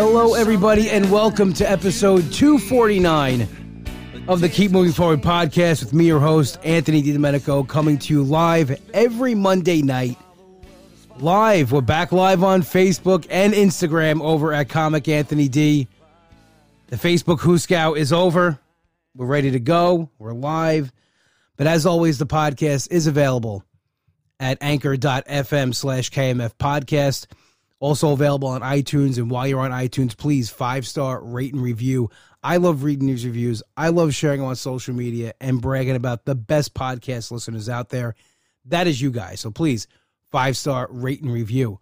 Hello, everybody, and welcome to episode 249 of the Keep Moving Forward podcast with me, your host, Anthony DiDomenico, coming to you live every Monday night. Live. We're back live on Facebook and Instagram over at Comic Anthony D. The Facebook Who Scout is over. We're ready to go. We're live. But as always, the podcast is available at anchor.fm slash KMF podcast. Also available on iTunes. And while you're on iTunes, please five star rate and review. I love reading these reviews. I love sharing on social media and bragging about the best podcast listeners out there. That is you guys. So please, five star rate and review.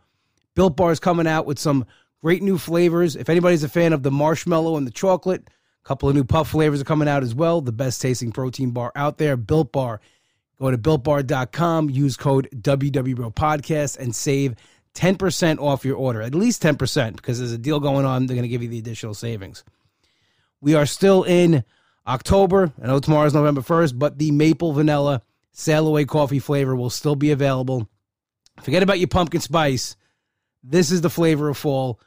Built Bar is coming out with some great new flavors. If anybody's a fan of the marshmallow and the chocolate, a couple of new puff flavors are coming out as well. The best tasting protein bar out there, Built Bar. Go to builtbar.com, use code WWBro podcast and save 10% off your order, at least 10%, because there's a deal going on. They're going to give you the additional savings. We are still in October. I know tomorrow's November 1st, but the maple vanilla sail away coffee flavor will still be available. Forget about your pumpkin spice. This is the flavor of fall.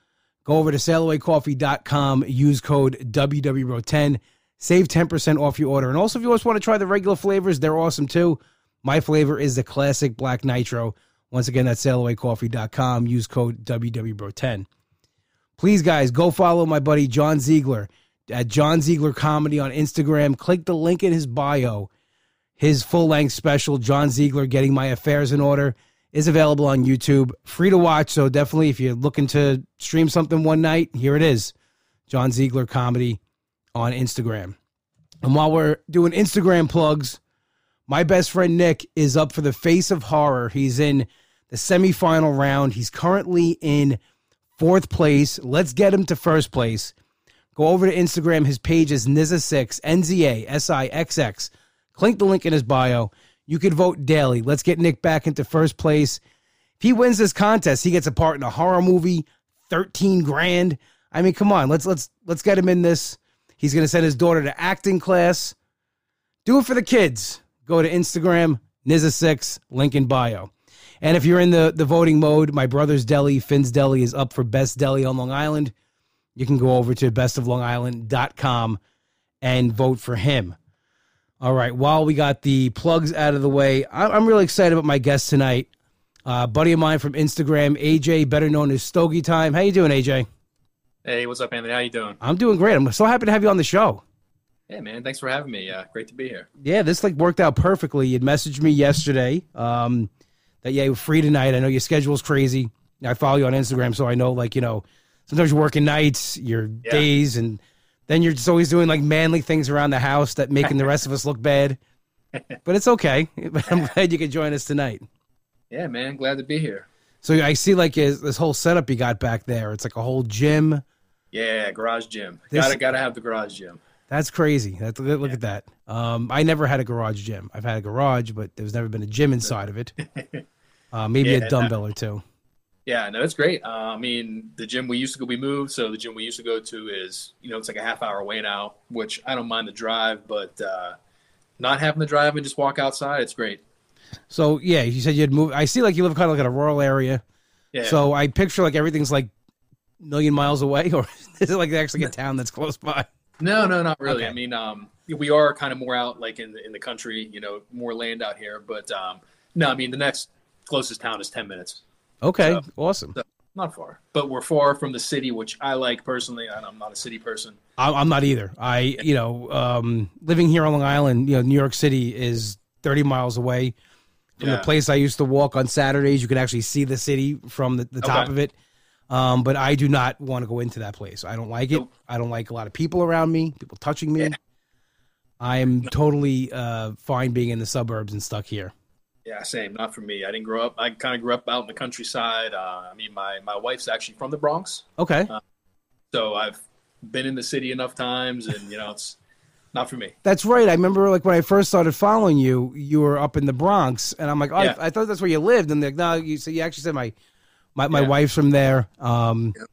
Go over to sailawaycoffee.com, use code WWBRO10, save 10% off your order. And also, if you just want to try the regular flavors, they're awesome too. My flavor is the classic black nitro. Once again, that's sailawaycoffee.com. Use code WWBRO10. Please, guys, go follow my buddy John Ziegler at John Ziegler Comedy on Instagram. Click the link in his bio. His full length special, John Ziegler Getting My Affairs in Order, is available on YouTube. Free to watch. So definitely, if you're looking to stream something one night, here it is John Ziegler Comedy on Instagram. And while we're doing Instagram plugs, my best friend Nick is up for the Face of Horror. He's in the semifinal round. He's currently in fourth place. Let's get him to first place. Go over to Instagram. His page is Nizza6, N Z A S I X X. Click the link in his bio. You can vote daily. Let's get Nick back into first place. If he wins this contest, he gets a part in a horror movie, 13 grand. I mean, come on, let's let's let's get him in this. He's gonna send his daughter to acting class. Do it for the kids. Go to Instagram, Nizza6, link in bio. And if you're in the, the voting mode, my brother's deli, Finn's Deli, is up for best deli on Long Island. You can go over to bestoflongisland.com and vote for him. All right. While we got the plugs out of the way, I'm really excited about my guest tonight. Uh, buddy of mine from Instagram, AJ, better known as Stogie Time. How you doing, AJ? Hey, what's up, Anthony? How you doing? I'm doing great. I'm so happy to have you on the show. Hey, man. Thanks for having me. Uh, great to be here. Yeah, this like worked out perfectly. You'd messaged me yesterday um, that yeah, you're free tonight. I know your schedule's crazy. I follow you on Instagram, so I know like you know sometimes you're working nights, your yeah. days, and then you're just always doing like manly things around the house that making the rest of us look bad. But it's okay. I'm glad you could join us tonight. Yeah, man. Glad to be here. So I see like this whole setup you got back there. It's like a whole gym. Yeah, garage gym. This, gotta gotta have the garage gym. That's crazy. That's, look yeah. at that. Um, I never had a garage gym. I've had a garage, but there's never been a gym inside of it. Uh, maybe yeah, a dumbbell or two. Yeah, no, it's great. Uh, I mean, the gym we used to go, we moved, so the gym we used to go to is, you know, it's like a half hour away now, which I don't mind the drive, but uh, not having the drive and just walk outside, it's great. So yeah, you said you'd move. I see, like you live kind of like in a rural area. Yeah. So I picture like everything's like a million miles away, or is it like actually a town that's close by? No, no, not really. Okay. I mean, um, we are kind of more out like in the, in the country, you know, more land out here. But um, no, I mean the next closest town is ten minutes. Okay, so, awesome. So not far, but we're far from the city, which I like personally. And I'm not a city person. I'm not either. I, you know, um, living here on Long Island, you know, New York City is 30 miles away from yeah. the place I used to walk on Saturdays. You can actually see the city from the, the top okay. of it. Um, but I do not want to go into that place. I don't like it. Nope. I don't like a lot of people around me, people touching me. Yeah. I am totally uh, fine being in the suburbs and stuck here. Yeah, same. Not for me. I didn't grow up. I kind of grew up out in the countryside. Uh, I mean, my my wife's actually from the Bronx. Okay. Uh, so I've been in the city enough times, and you know, it's not for me. That's right. I remember like when I first started following you, you were up in the Bronx, and I'm like, oh, yeah. I, I, thought that's where you lived, and they're like, no, you so you actually said my my, my yeah. wife's from there. Um, yeah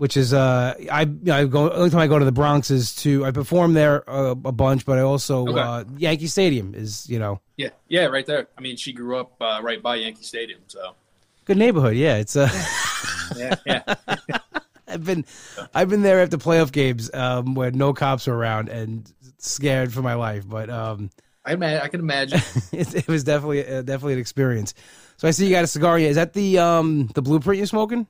which is uh I you know, I go only time I go to the Bronx is to I perform there a, a bunch, but I also okay. uh, Yankee Stadium is you know yeah yeah right there. I mean, she grew up uh, right by Yankee Stadium, so good neighborhood. Yeah, it's uh yeah yeah. I've been, I've been there after playoff games um, where no cops were around and scared for my life. But um, I, I can imagine. it, it was definitely, uh, definitely an experience. So I see you got a cigar. Yeah, Is that the um, the blueprint you're smoking?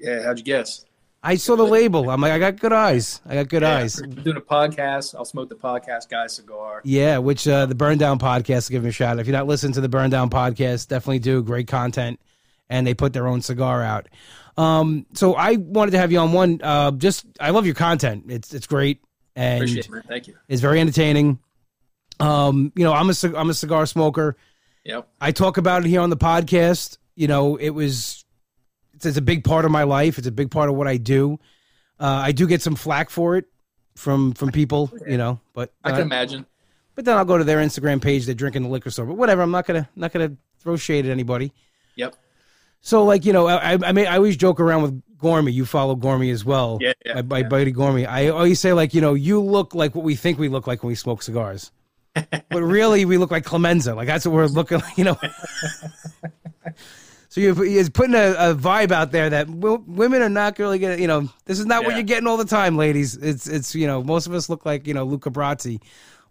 Yeah, how'd you guess? I saw the label. I'm like, I got good eyes. I got good Yeah, eyes. we're doing a podcast. I'll smoke the podcast guy cigar. Yeah, which uh, the Burn Down podcast, give them a shout. Out. If you're not listening to the Burn Down podcast, definitely do. Great content, and they put their own cigar out. Um, so I wanted to have you on one. Uh, just I love your content. It's it's great and Appreciate it, man. Thank you. it's very entertaining. Um, you know, I'm a I'm a cigar smoker. Yep. I talk about it here on the podcast. You know, it was it's, it's a big part of my life. It's a big part of what I do. Uh, I do get some flack for it from from people, you know, but I uh, can imagine. but then I'll go to their Instagram page. They're drinking the liquor store, but whatever. I'm not gonna not gonna throw shade at anybody. Yep. So like you know, I I mean I always joke around with Gormy. You follow Gormy as well. Yeah, yeah, my, my yeah. buddy Gormy. I always say like you know you look like what we think we look like when we smoke cigars, but really we look like Clemenza. Like that's what we're looking like. You know. So you're, you're putting a, a vibe out there that w- women are not really gonna, you know, this is not what you're getting all the time, ladies. It's it's you know, most of us look like you know Luca Brasi,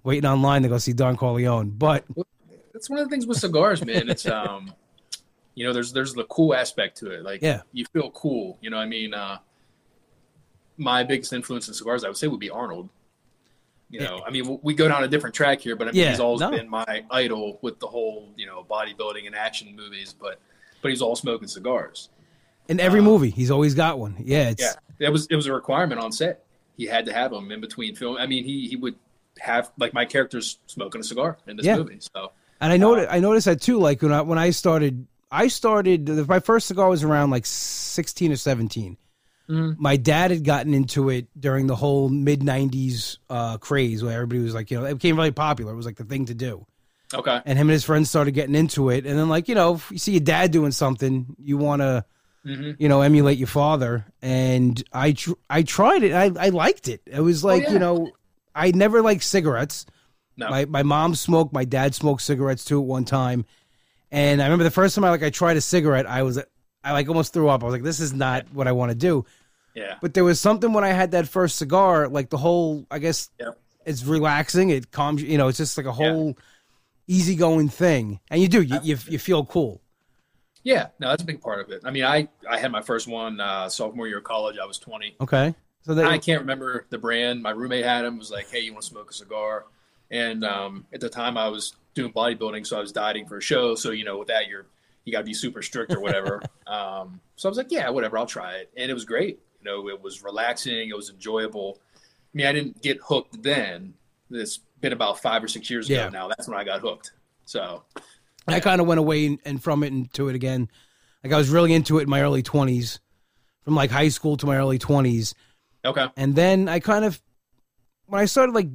waiting online to go see Don Corleone. But That's one of the things with cigars, man. It's um, you know, there's there's the cool aspect to it. Like, Yeah. you feel cool. You know, I mean, uh, my biggest influence in cigars, I would say, would be Arnold. You know, I mean, we go down a different track here, but I mean, Yeah, he's always no. been my idol with the whole, you know, bodybuilding and action movies. But but he's all smoking cigars. in every movie, he's always got one. Yeah, it's Uh, Yeah, it was it was a requirement on set. He had to have them in between film. I mean, he he would have like my characters smoking a cigar in this Yeah. movie. So And I noticed, I noticed that too. Like when I when I started, I started. My first cigar was around like sixteen or 17 Mhm. My dad had gotten into it during the whole mid '90s uh, craze, where everybody was like, you know, it became really popular. It was like the thing to do. okay, And him and his friends started getting into it. And then, like you know, if you see your dad doing something, you want to, hmm you know, emulate your father. And I tr- I tried it. I I liked it. It was like Oh, yeah. you know, I never liked cigarettes. no, My my mom smoked. My dad smoked cigarettes too at one time, and I remember the first time I like I tried a cigarette, I was I like almost threw up. I was like, this is not what I want to do. yeah, But there was something when I had that first cigar, like the whole I guess yeah. it's relaxing. It calms you. You know, it's just like a whole easygoing thing, and you do you you, you feel cool. Yeah, no, that's a big part of it. I mean, I I had my first one uh, sophomore year of college. I was 20. Okay, so that I can't remember the brand. My roommate had him. Was like, hey, you want to smoke a cigar? And um, at the time, I was doing bodybuilding, so I was dieting for a show. So you know, with that, you're you got to be super strict or whatever. um, so I was like, yeah, whatever, I'll try it, and it was great. You know, it was relaxing. It was enjoyable. I mean, I didn't get hooked then. It's been about five or six years ago Yeah. now. That's when I got hooked. So I kind of went away and, and from it into it again. Like I was really into it in my early twenties, from like high school to my early twenties. okay, And then I kind of, when I started like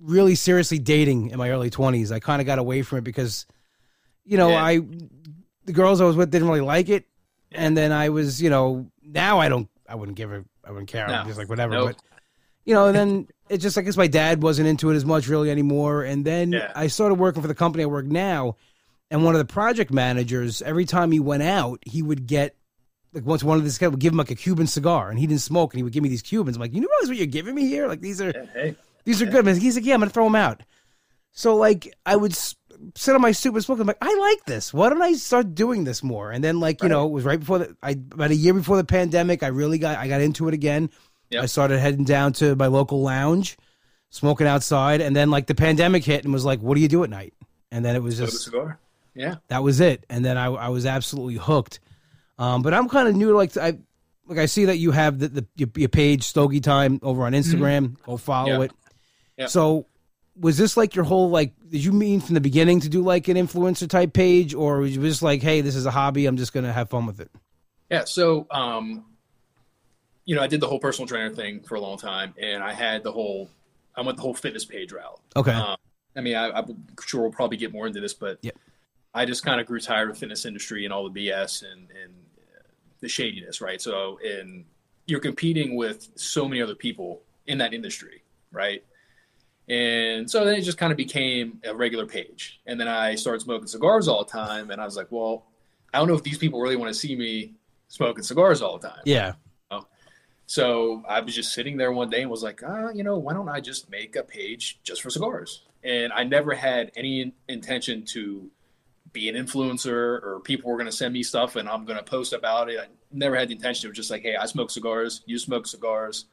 really seriously dating in my early 20s, I kind of got away from it because, you know, Yeah. I, the girls I was with didn't really like it. And then I was, you know, now I don't, I wouldn't give a, I wouldn't care. I'm just like, whatever. Nope. But, you know, and then it just, I guess my dad wasn't into it as much really anymore. And then Yeah. I started working for the company I work now. And one of the project managers, every time he went out, he would get like once one of this guy would give him like a Cuban cigar, and he didn't smoke, and he would give me these Cubans. I'm like, you realize what you're giving me here? Like these are yeah, hey, these are good. Man. He's like, yeah, I'm gonna throw them out. So like, I would s- sit on my stupid smoke. I'm like, I like this. Why don't I start doing this more? And then like, you know, it was right before the I about a year before the pandemic. I really got I got into it again. Yep. I started heading down to my local lounge, smoking outside, and then like the pandemic hit and was like, what do you do at night? And then it was just cigar. Yeah, that was it. And then I, I was absolutely hooked. Um, but I'm kind of new. to Like I, like I see that you have the, the your, your page Stogie Time over on Instagram. Go follow Mm-hmm. It. Yeah. So, was this like your whole like? Did you mean from the beginning to do like an influencer type page, or was you just like, hey, this is a hobby. I'm just gonna have fun with it. Yeah, so um, you know, I did the whole personal trainer thing for a long time, and I had the whole, I went the whole fitness page route. Okay. Um, I mean, I, I'm sure we'll probably get more into this, but Yep. I just kind of grew tired of fitness industry and all the BS and and uh, the shadiness, right? So, and you're competing with so many other people in that industry, right? And so then it just kind of became a regular page. And then I started smoking cigars all the time, and I was like, well, I don't know if these people really want to see me smoking cigars all the time. yeah. So I was just sitting there one day and was like, ah, you know, why don't I just make a page just for cigars? And I never had any intention to be an influencer or people were going to send me stuff and I'm going to post about it. I never had the intention of just like, hey, I smoke cigars, you smoke cigars,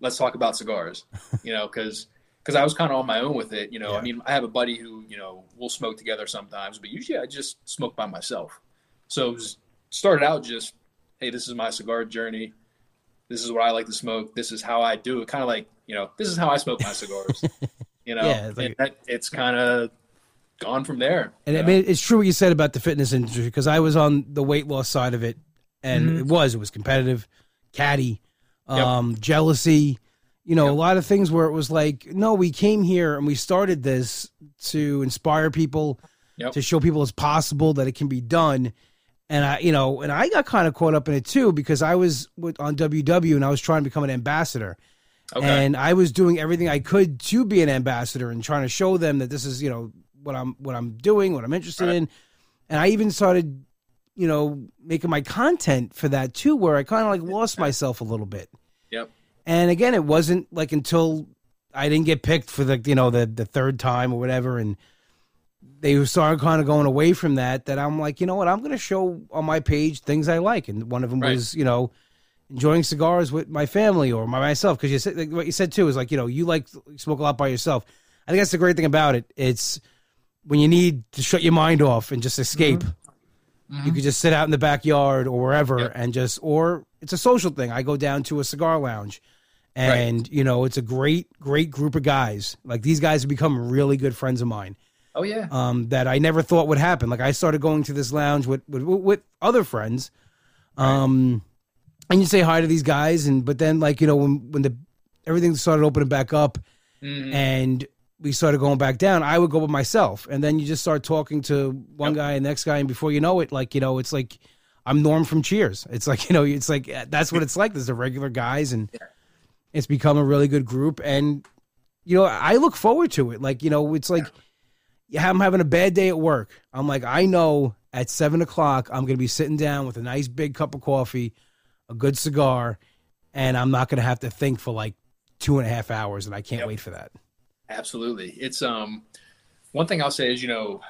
let's talk about cigars, you know, because because I was kind of on my own with it. You know, yeah. I mean, I have a buddy who you know we'll smoke together sometimes, but usually I just smoke by myself. So it was, started out just, hey, this is my cigar journey. This is what I like to smoke. This is how I do it. Kind of like you know, this is how I smoke my cigars. you know, yeah, it's, like, that, it's kind of gone from there. And I mean, it's true what you said about the fitness industry because I was on the weight loss side of it, and mm-hmm. it was it was competitive, catty, um, yep. jealousy. You know, yep. a lot of things where it was like, no, we came here and we started this to inspire people, yep. to show people it's possible that it can be done. And I, you know, and I got kind of caught up in it too because I was with, on WW and I was trying to become an ambassador. Okay. And I was doing everything I could to be an ambassador and trying to show them that this is, you know, what I'm what I'm doing, what I'm interested right. in. And I even started, you know, making my content for that too, where I kind of like lost myself a little bit. And again, it wasn't like until I didn't get picked for the you know the the third time or whatever, and they were started kind of going away from that. That I'm like, you know what, I'm going to show on my page things I like, and one of them right. was you know enjoying cigars with my family or my myself because you said like, what you said too is like you know you like you smoke a lot by yourself. I think that's the great thing about it. It's when you need to shut your mind off and just escape. Mm-hmm. Mm-hmm. You could just sit out in the backyard or wherever yep. and just, or it's a social thing. I go down to a cigar lounge and, right. you know, it's a great, great group of guys. Like these guys have become really good friends of mine. Oh, yeah. Um, that I never thought would happen. Like I started going to this lounge with, with, with other friends. Um, right. and you say hi to these guys. And, but then like, you know, when, when the, everything started opening back up mm-hmm. and we started going back down, I would go by myself. And then you just start talking to one yep. guy and next guy. And before you know it, like, you know, it's like I'm Norm from Cheers. It's like, you know, it's like that's what it's like. There's the regular guys and it's become a really good group. And, you know, I look forward to it. Like, you know, it's like yeah, I'm having a bad day at work. I'm like, I know at seven o'clock, I'm going to be sitting down with a nice big cup of coffee, a good cigar, and I'm not going to have to think for like two and a half hours. And I can't yep. wait for that. Absolutely. It's um one thing I'll say is, you know,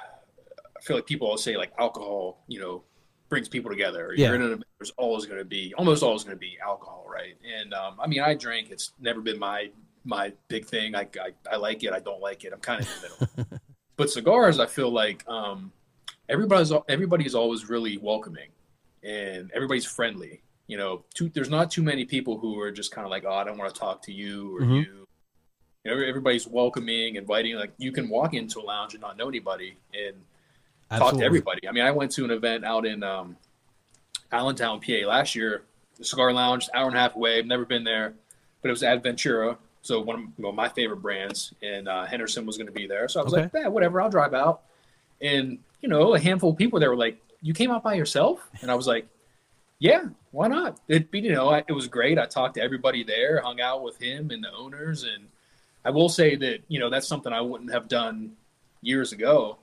I feel like people will say like alcohol, you know, brings people together. Yeah. You're in an there's always going to be almost always going to be alcohol, right? And um, I mean, I drink. It's never been my my big thing. I, I, I like it. I don't like it. I'm kind of in the middle. but cigars, I feel like um, everybody's everybody's always really welcoming, and everybody's friendly. You know, too, there's not too many people who are just kind of like, oh, I don't want to talk to you or mm-hmm. you you know, everybody's welcoming, inviting. Like you can walk into a lounge and not know anybody and Absolutely. talk to everybody. I mean, I went to an event out in um, Allentown, PA last year. The cigar lounge, hour and a half away. I've never been there, but it was Adventura, so one of know, my favorite brands, and uh, Henderson was going to be there. So I was okay. like, yeah, whatever, I'll drive out. And you know, a handful of people there were like, "You came out by yourself?" And I was like, "Yeah, why not?" It, be, you know, I, it was great. I talked to everybody there, hung out with him and the owners, and I will say that you know that's something I wouldn't have done years ago.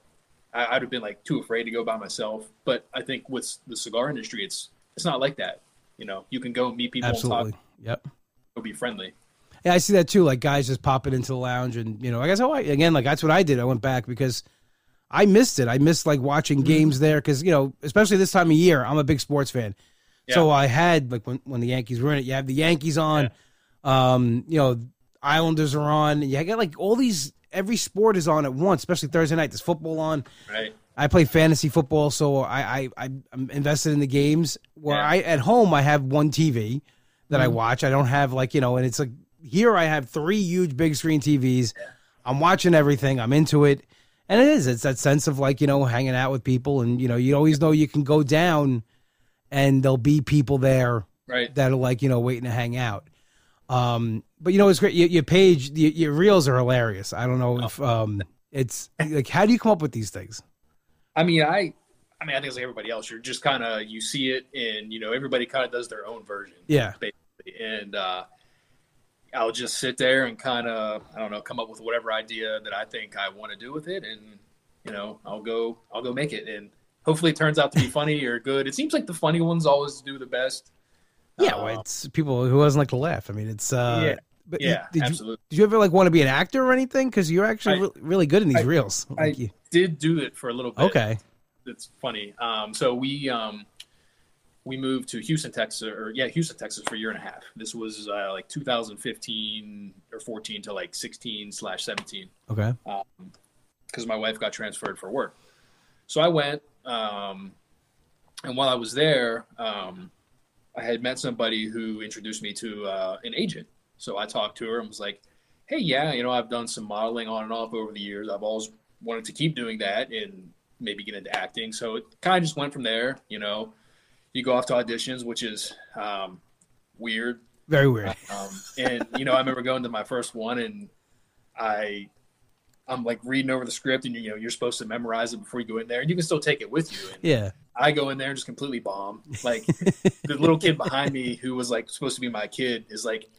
I, would have been like too afraid to go by myself. But I think with the cigar industry, it's it's not like that. You know, you can go meet people. Absolutely. Talk, yep. Go be friendly. Yeah, I see that too. Like guys just popping into the lounge, and you know, I guess how I again, like that's what I did. I went back because I missed it. I missed like watching mm-hmm. games there because you know, especially this time of year, I'm a big sports fan. Yeah. So I had like when when the Yankees were in it, you have the Yankees on. Yeah. Um, you know, Islanders are on. You got like all these. Every sport is on at once, especially Thursday night. There's football on. Right. I play fantasy football, so I, I I'm invested in the games. Where yeah. I at home I have one TV that mm-hmm. I watch. I don't have like you know, and it's like here I have three huge big screen TVs. Yeah. I'm watching everything. I'm into it, and it is. It's that sense of like you know hanging out with people, and you know you always know you can go down, and there'll be people there right. that are like you know waiting to hang out. Um, but you know, it's great. Your, your page, your, your, reels are hilarious. I don't know if um, it's like, how do you come up with these things? I mean, I, I mean, I think it's like everybody else. You're just kind of you see it, and you know, everybody kind of does their own version. Yeah, basically, and uh, I'll just sit there and kind of, I don't know, come up with whatever idea that I think I want to do with it, and you know, I'll go, I'll go make it, and hopefully, it turns out to be funny or good. It seems like the funny ones always do the best. Yeah, well, it's people who doesn't like to laugh. I mean, it's uh, Yeah. But yeah, did you absolutely. did you ever like want to be an actor or anything? Because you're actually I- re- really good in these I- reels. I Like you- did do it for a little bit. okay, It's funny. Um, so we um, we moved to Houston, Texas, or yeah, Houston, Texas for a year and a half. This was uh, like 2015 or 14 to like 16 slash 17 okay, because my wife got transferred for work. So I went, um, and while I was there, um, I had met somebody who introduced me to uh, an agent. So I talked to her and was like, "Hey, yeah, you know, I've done some modeling on and off over the years. I've always wanted to keep doing that and maybe get into acting." So it kind of just went from there. You know, you go off to auditions, which is um, weird very weird. um, and you know, I remember going to my first one, and I, I'm like reading over the script, and you know, you're supposed to memorize it before you go in there, and you can still take it with you. And Yeah, I go in there and just completely bomb. Like the little kid behind me, who was like supposed to be my kid, is like,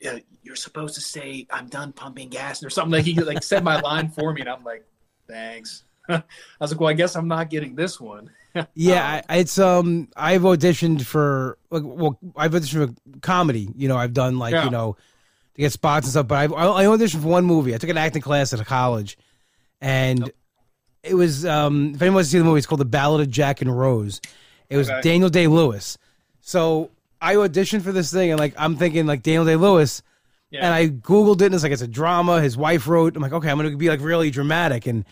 yeah, "You're supposed to say I'm done pumping gas," or something. Like he like said my line for me, and I'm like, "Thanks." I was like, "Well, I guess I'm not getting this one." yeah. I, it's um, I've auditioned for like, well, I've auditioned for comedy. You know, I've done like Yeah. you know to get spots and stuff. But I've, I I auditioned for one movie. I took an acting class at a college, and it was um, if anyone wants to see the movie, it's called The Ballad of Jack and Rose. It was Okay. Daniel Day Lewis. So I auditioned for this thing, and like I'm thinking like Daniel Day Lewis. Yeah. And I googled it, and it's like it's a drama. His wife wrote. I'm like, okay, I'm gonna be like really dramatic. And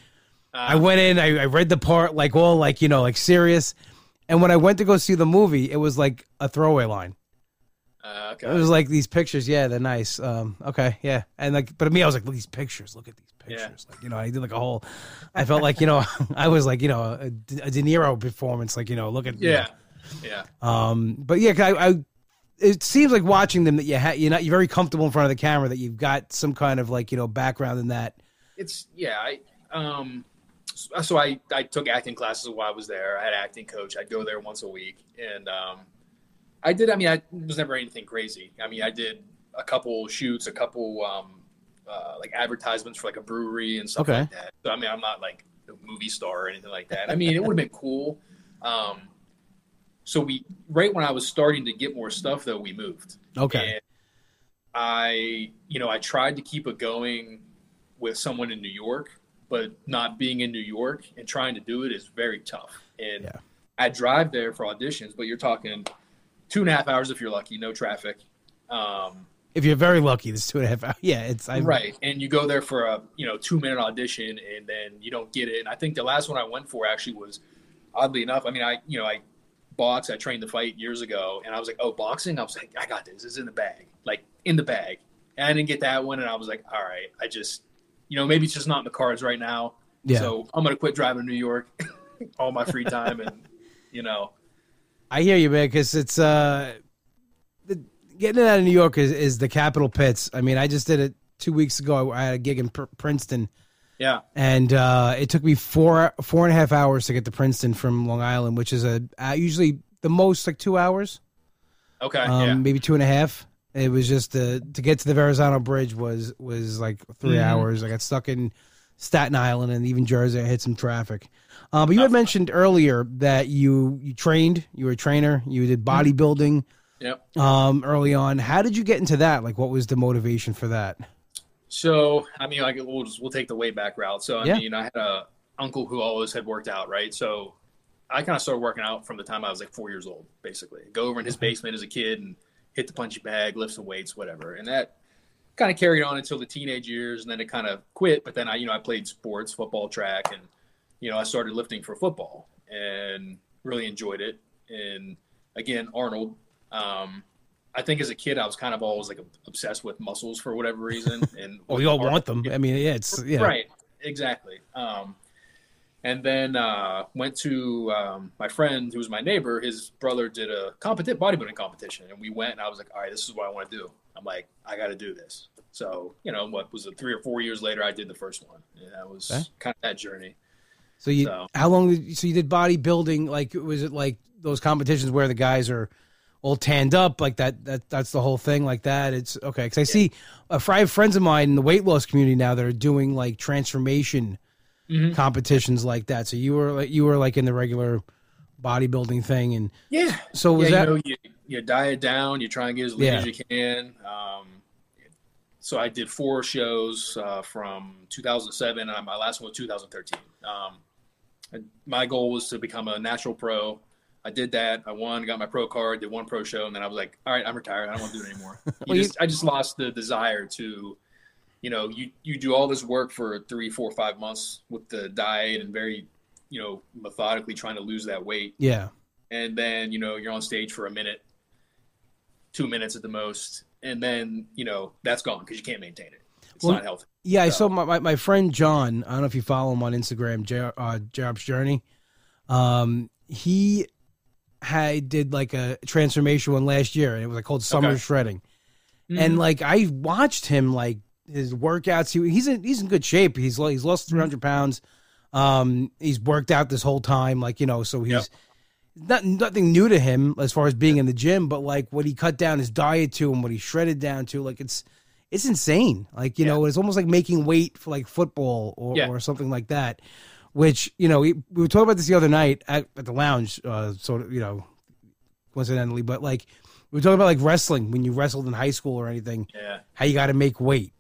I Uh, went in, I, I read the part like all like you know like serious. And when I went to go see the movie, it was like a throwaway line. uh, okay. It was like these pictures, yeah, they're nice. Um, okay, yeah, and like, but me, I was like, look at these pictures, look at these Yeah. Like, you know, I did like a whole. I felt like you know, I was like you know a, a De Niro performance, like you know, look at you yeah, yeah. Um, but yeah, I, I, it seems like watching them that you ha- you're not you're very comfortable in front of the camera that you've got some kind of like you know background in that. it's yeah i um so i i took acting classes while i was there i had an acting coach i'd go there once a week and um i did i mean i it was never anything crazy i mean i did a couple shoots a couple um uh, like advertisements for like a brewery and stuff Okay. like that so i mean i'm not like a movie star or anything like that i mean it would have been cool um so we right when i was starting to get more stuff though we moved Okay, and I, you know, I tried to keep it going with someone in New York, but not being in New York and trying to do it is very tough. And Yeah. I drive there for auditions, but you're talking two and a half hours if you're lucky, no traffic. Um, if you're very lucky, this two and a half hours. Yeah, it's I, right. And you go there for a, you know, two minute audition and then you don't get it. And I think the last one I went for actually was oddly enough. I mean, I, you know, I box, I trained to fight years ago and I was like, oh, boxing. I was like, I got this. It's in the bag, like in the bag. And I didn't get that one. And I was like, all right, I just, you know, maybe it's just not in the cards right now. Yeah. So I'm going to quit driving to New York all my free time. And, you know, I hear you, man, because it's uh, getting it out of New York is, is the capital pits. I mean, I just did it two weeks ago. I had a gig in Pr- Princeton, yeah. and uh, it took me four four and a half hours to get to Princeton from Long Island, which is a uh, usually the most like two hours, Okay. um, yeah. maybe two and a half. It was just uh, to get to the Verrazano Bridge was was like 3 Mhm. hours. I got stuck in Staten Island and even Jersey. I hit some traffic. Uh, but you had mentioned earlier that you you trained. You were a trainer. You did bodybuilding Yep. um, early on. How did you get into that? Like, what was the motivation for that? So I mean, like we'll just, we'll take the way back route. So I Yeah. mean, I had a uncle who always had worked out, right? So I kind of started working out from the time I was like four years old, basically. Go over in his basement as a kid and hit the punchy bag, lift some weights, whatever, and that kind of carried on until the teenage years, and then it kind of quit. But then I, you know, I played sports, football, track, and you know, I started lifting for football and really enjoyed it. And again, Arnold. Um, I think as a kid, I was kind of always like obsessed with muscles for whatever reason. And oh, we all Arnold- want them. I mean, yeah, it's yeah. Right, exactly. Um, and then uh, went to um, my friend who was my neighbor. His brother did a competition bodybuilding competition, and we went. And I was like, "All right, this is what I want to do." I'm like, "I got to do this." So you know, what was it? Three or four years later, I did the first one. And that was Okay. kind of that journey. So you, So- how long? Did you, so you did bodybuilding? Like, was it like those competitions where the guys are all tanned up, like that? That that's the whole thing, like that. It's okay because I see, uh, I have friends of mine in the weight loss community now that are doing like transformation Mhm. competitions like that. So you were like you were like in the regular bodybuilding thing, and Yeah. so was yeah, that you, know, you, you diet down, you try and get as lean Yeah. as you can. Um, so I did four shows uh, from 2007, and my last one was 2013. Um, my goal was to become a natural pro. I did that. I won, got my pro card, did one pro show, and then I was like, "All right, I'm retired. I don't want to do it anymore." Well, just, I just lost the desire to, you know, you you do all this work for three, four, five months with the diet and very, you know, methodically trying to lose that weight yeah and then you know you're on stage for a minute two minutes at the most and then you know that's gone because you can't maintain it it's Well, not healthy yeah. I So- saw my, my my friend John. I don't know if you follow him on Instagram, J, uh, Jobs Journey. Um, he had did like a transformation one last year, and it was like called Summer Okay. Shredding. Mm-hmm. and like I watched him like his workouts. He, he's in he's in good shape. He's he's lost three hundred pounds. Um, he's worked out this whole time, like you know, so he's Yep. not nothing new to him as far as being in the gym. But like what he cut down his diet to and what he shredded down to, like it's it's insane. Like you Yeah. know, it's almost like making weight for like football or, Yeah. or something like that. Which you know, we, we were talking about this the other night at, at the lounge. Uh, sort of, you know, coincidentally, but like we were talking about like wrestling when you wrestled in high school or anything yeah how you got to make weight.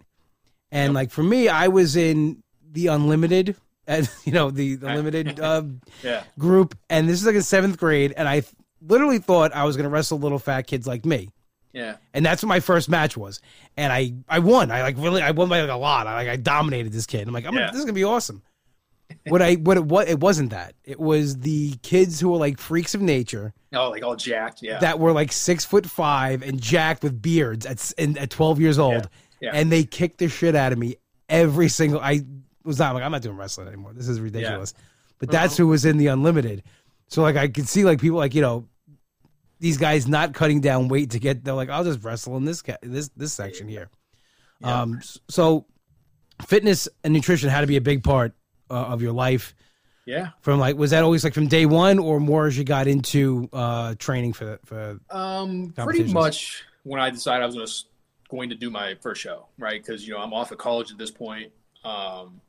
And Yep. like for me, I was in the unlimited, and you know the, the limited uh, yeah group, and this is like in seventh grade, and I literally thought I was going to wrestle little fat kids like me, yeah and that's what my first match was, and I I won. I like really I won by like a lot. I like I dominated this kid. I'm like I'm gonna, this is gonna be awesome. What I what it what it wasn't that it was the kids who were like freaks of nature oh like all jacked yeah that were like six foot five and jacked with beards at in, at twelve years old, yeah. and they kicked the shit out of me every single. I was not like I'm not doing wrestling anymore. This is ridiculous. But that's who was in the unlimited. So like I could see like people like you know these guys not cutting down weight to get. They're like I'll just wrestle in this ca- this this section here. Yeah. Um. So fitness and nutrition had to be a big part uh, of your life. yeah. From like was that always like from day one or more as you got into uh training for for um pretty much when i decided i was going to going to do my first show right? Because you know i'm off of college at this point. Um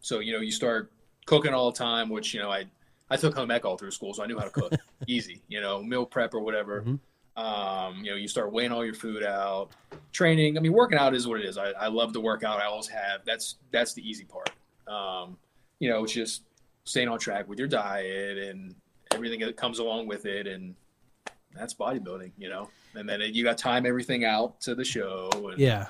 so you know you start cooking all the time which you know i i took home ec all through school so i knew how to cook easy you know meal prep or whatever. Mhm. um you know you start weighing all your food out training. I mean working out is what it is. I, I love to work out i always have. That's that's the easy part. Um you know it's just staying on track with your diet and everything that comes along with it and that's bodybuilding you know and then you got time everything out to the show and Yeah.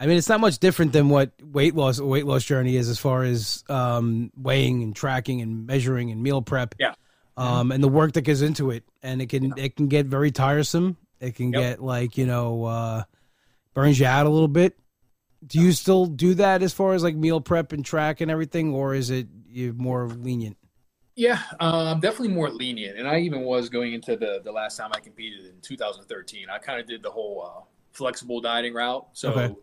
I mean, it's not much different than what weight loss weight loss journey is as far as um, weighing and tracking and measuring and meal prep. Yeah. Um, and the work that goes into it, and it can it can get very tiresome. It can Yep. get like you know uh, burns you out a little bit. Do you still do that as far as like meal prep and track and everything, or is it you more lenient? Yeah, um, definitely more lenient. And I even was going into the the last time I competed in 2013. I kind of did the whole uh, flexible dieting route. So Okay.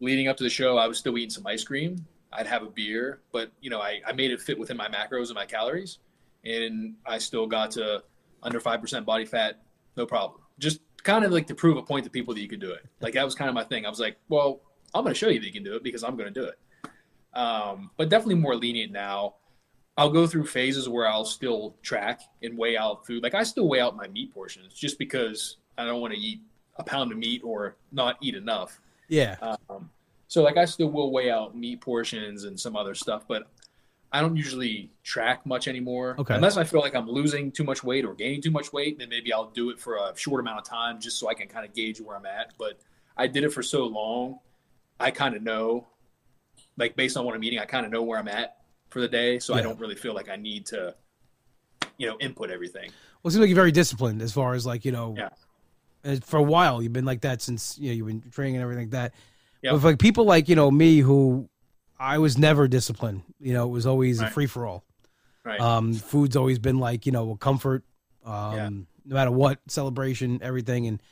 leading up to the show, I was still eating some ice cream. I'd have a beer, but you know, I, I made it fit within my macros and my calories, and I still got to under five percent body fat, no problem. Just kind of like to prove a point to people that you could do it. Like that was kind of my thing. I was like, well, I'm going to show you that you can do it because I'm going to do it. Um, but definitely more lenient now. I'll go through phases where I'll still track and weigh out food. Like I still weigh out my meat portions just because I don't want to eat a pound of meat or not eat enough. Yeah. Um, so like I still will weigh out meat portions and some other stuff, but I don't usually track much anymore. Okay. Unless I feel like I'm losing too much weight or gaining too much weight, then maybe I'll do it for a short amount of time just so I can kind of gauge where I'm at. But I did it for so long, I kind of know, like based on what I'm eating, I kind of know where I'm at for the day. So I don't really feel like I need to, you know, input everything. Well, it seems like you're very disciplined as far as like you know. Yeah. and For a while, you've been like that since you know you've been training and everything like that. Yep. But like people like you know me, who I was never disciplined. You know, it was always a free for all. Right. Um, food's always been like you know a comfort. Um, Yeah. no matter what celebration, everything, and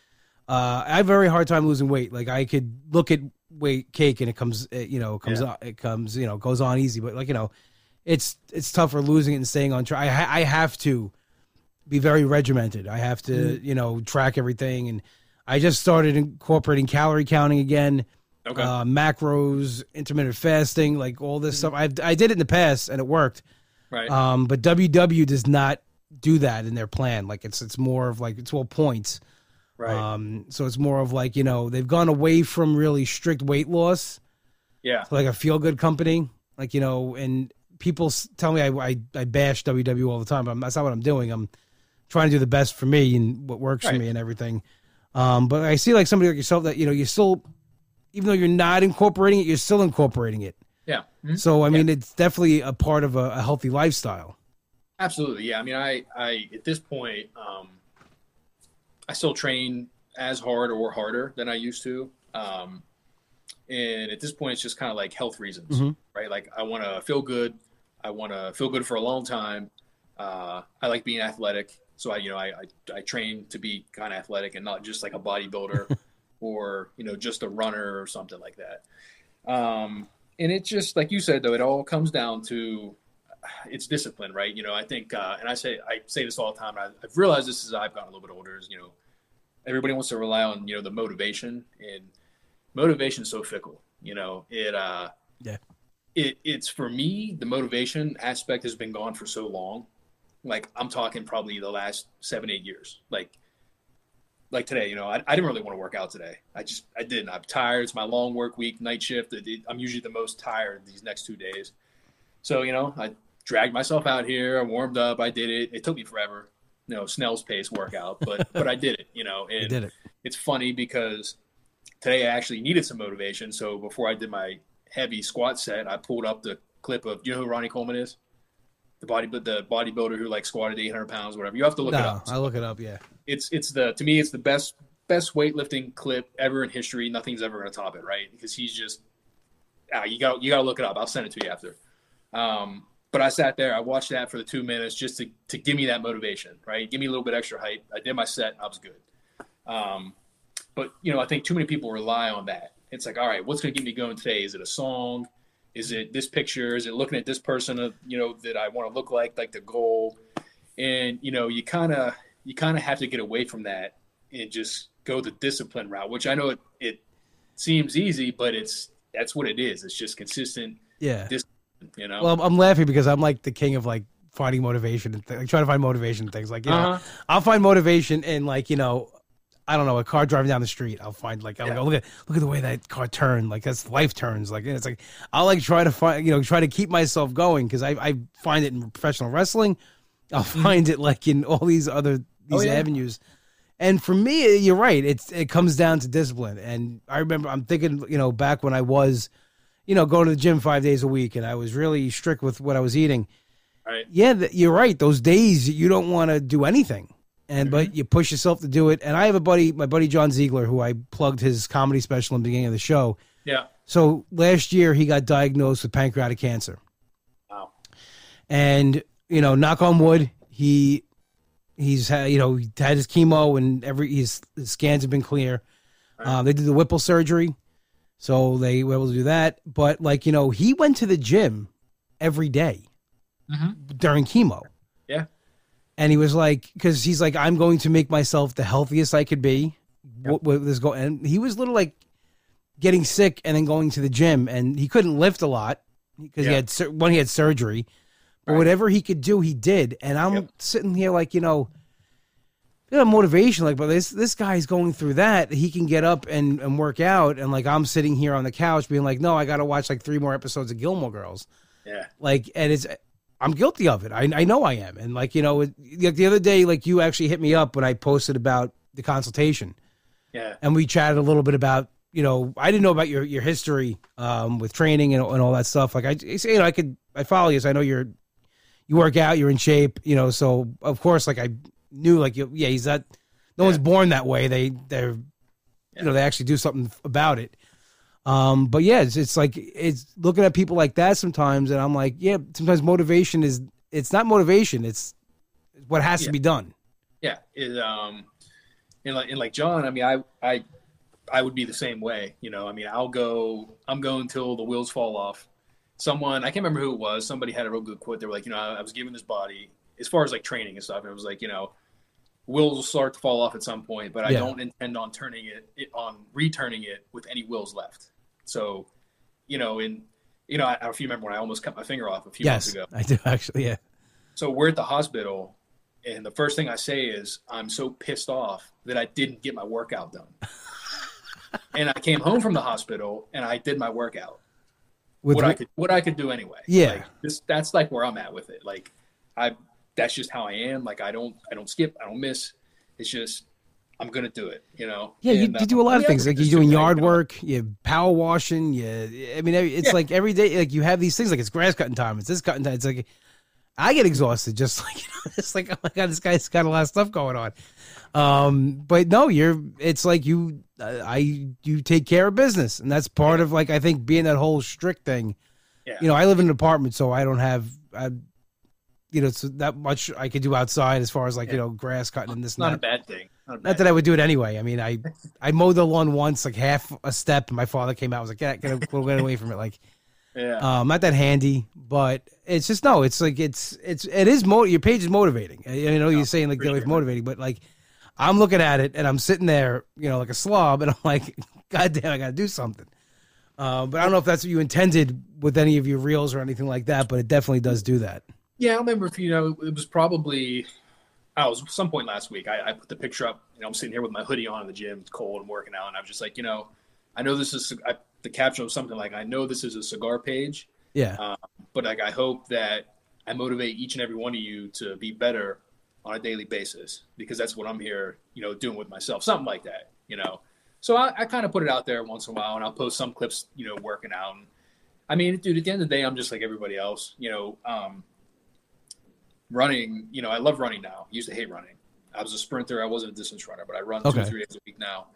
uh, I have a very hard time losing weight. Like I could look at weight cake and it comes, it, you know, it comes, Yeah. on, it comes, you know, goes on easy. But like you know, it's it's tougher losing it and staying on track. I I have to be very regimented. I have to Mm-hmm. you know track everything, and I just started incorporating calorie counting again okay. uh, macros, intermittent fasting, like all Mm-hmm. this stuff. I I did it in the past and it worked. right. Um, but WW does not do that in their plan. Like it's it's more of like it's all points. Right. Um, so it's more of like you know they've gone away from really strict weight loss yeah. like a feel good company. Like you know, and people tell me I, I I bash WW all the time. But I'm, that's not what I'm doing. I'm trying to do the best for me and what works for me and everything. Um, but I see like somebody like yourself that you know you're still, even though you're not incorporating it, you're still incorporating it. Yeah. Mhm. So I mean, it's definitely a part of a, a healthy lifestyle. Absolutely. Yeah. I mean, I, I, at this point, um, I still train as hard or harder than I used to. Um, and at this point, it's just kind of like health reasons, Mhm. right? Like I want to feel good. I want to feel good for a long time. Uh, I like being athletic. So I, you know, I, I, I train to be kind of athletic and not just like a bodybuilder or, you know, just a runner or something like that. Um, and it's just, like you said, though, it all comes down to it's discipline, right? You know, I think, uh, and I say I say this all the time. I, I've realized this as I've gotten a little bit older. Is you know, everybody wants to rely on you know the motivation, and motivation is so fickle. You know, it uh, Yeah. it it's for me the motivation aspect has been gone for so long. Like I'm talking probably the last seven eight years. Like like today, you know, I, I didn't really want to work out today. I just I didn't. I'm tired. It's my long work week, night shift. I'm usually the most tired these next two days. So you know, I dragged myself out here. I warmed up. I did it. It took me forever. You know, snail's pace workout, but but I did it. You know, and did it. it's funny because today I actually needed some motivation. So before I did my heavy squat set, I pulled up the clip of you know who Ronnie Coleman is, the body the bodybuilder who like squatted 800 pounds, whatever. You have to look it No, up. I look it up. Yeah. It's it's the to me it's the best best weightlifting clip ever in history. Nothing's ever going to top it, right? Because he's just ah, you got you got to look it up. I'll send it to you after. Um, but I sat there, I watched that for the two minutes just to, to give me that motivation, right? Give me a little bit extra hype. I did my set, I was good. Um, but you know, I think too many people rely on that. It's like, all right, what's going to get me going today? Is it a song? Is it this picture? Is it looking at this person, uh, you know, that I want to look like, like the goal? And you know, you kind of you kind of have to get away from that and just go the discipline route, which I know it, it seems easy, but it's that's what it is. It's just consistent, Yeah. You know. Well, I'm laughing because I'm like the king of like finding motivation and th- like trying to find motivation and things like you know. Uh-huh. I'll find motivation in like you know, I don't know, a car driving down the street. I'll find like I'll Yeah. go look at look at the way that car turned. Like that's life turns. Like it's like I'll like try to find you know try to keep myself going because I I find it in professional wrestling. I'll find it like in all these other these Mm-hmm. Oh, yeah. avenues. And for me, you're right. It's it comes down to discipline. And I remember I'm thinking, you know, back when I was, you know, going to the gym five days a week, and I was really strict with what I was eating. right. Yeah, th- you're right. Those days you don't want to do anything, and Mm-hmm. but you push yourself to do it. And I have a buddy, my buddy John Ziegler, who I plugged his comedy special in the beginning of the show. Yeah. So last year he got diagnosed with pancreatic cancer, Wow. and you know, knock on wood, he he's had you know he had his chemo and every his, his scans have been clear. Uh, they did the Whipple surgery, so they were able to do that. But like you know, he went to the gym every day Mhm. during chemo. Yeah. and he was like, because he's like, I'm going to make myself the healthiest I could be. What with this go? And he was little like getting sick and then going to the gym, and he couldn't lift a lot because he had one he had surgery. But Right. whatever he could do, he did. And I'm Yep. sitting here like, you know, you know, motivation. Like, but this this guy's going through that. He can get up and, and work out, and like I'm sitting here on the couch being like, no, I got to watch like three more episodes of Gilmore Girls. Yeah. Like, and it's I'm guilty of it. I I know I am. And like you know, it, like the other day, like you actually hit me up when I posted about the consultation, Yeah. and we chatted a little bit about you know I didn't know about your your history um, with training and, and all that stuff. Like I you know I could I follow you, so I know you're you work out, you're in shape, you know. So of course, like I knew like yeah, he's that No one's born that way. They they're you know they actually do something about it. Um, but yeah, it's, it's like it's looking at people like that sometimes, and I'm like, yeah, sometimes motivation is it's not motivation, it's what has to be done. Yeah. It, um, and like, and like John, I mean, I, I, I would be the same way. You know, I mean, I'll go, I'm going till the wheels fall off. Someone, I can't remember who it was. Somebody had a real good quote. They were like, you know, I, I was given this body as far as like training and stuff. And it was like, you know, wheels will start to fall off at some point, but I Yeah. don't intend on turning it, it on returning it with any wills left. So, you know, and you know, I, I don't know if you remember when I almost cut my finger off a few months ago. I do actually. Yeah, So we're at the hospital, and the first thing I say is, I'm so pissed off that I didn't get my workout done. and I came home from the hospital and I did my workout. With what re- I could what I could do anyway. Yeah. Like, this that's like where I'm at with it. Like I that's just how I am. Like I don't I don't skip, I don't miss. It's just I'm gonna do it, you know. yeah, you, And, you uh, do a lot of yeah, things. Like you're doing yard you know, work, you power washing. You, I mean, it's Yeah. like every day. Like you have these things. Like it's grass cutting time. It's this cutting time. It's like I get exhausted. Just like you know, it's like oh my god, this guy's got a lot of stuff going on. Um, but no, you're. It's like you. uh, I you take care of business, and that's part of like I think being that whole strict thing. Yeah. You know, I live in an apartment, so I don't have. I, you know, so that much I could do outside as far as like you know grass cutting and this It's and not a bad thing. Not, a bad Not that I would do it anyway. I mean, I I mowed the lawn once, like half a step, and my father came out. and was like, "Get get, get away from it!" Like, yeah. um, not that handy, but it's just no. It's like it's it's it is mo- your page is motivating. I, I know you're saying like away motivating, but like I'm looking at it and I'm sitting there, you know, like a slob, and I'm like, God damn, I got to do something. Uh, but I don't know if that's what you intended with any of your reels or anything like that, but it definitely does do that. Yeah, I remember if you know it was probably I was some point last week. I, I put the picture up. You know, I'm sitting here with my hoodie on in the gym. It's cold. I'm working out, and I'm just like, you know, I know this is I, the caption was something like, I know this is a cigar page, Yeah, but like I hope that I motivate each and every one of you to be better on a daily basis because that's what I'm here, you know, doing with myself. Something like that, you know. So I, I kind of put it out there once in a while, and I'll post some clips, you know, working out. And, I mean, dude, at the end of the day, I'm just like everybody else, you know. Um, running, you know, I love running now. I used to hate running. I was a sprinter. I wasn't a distance runner, but I run two Okay. or three days a week now.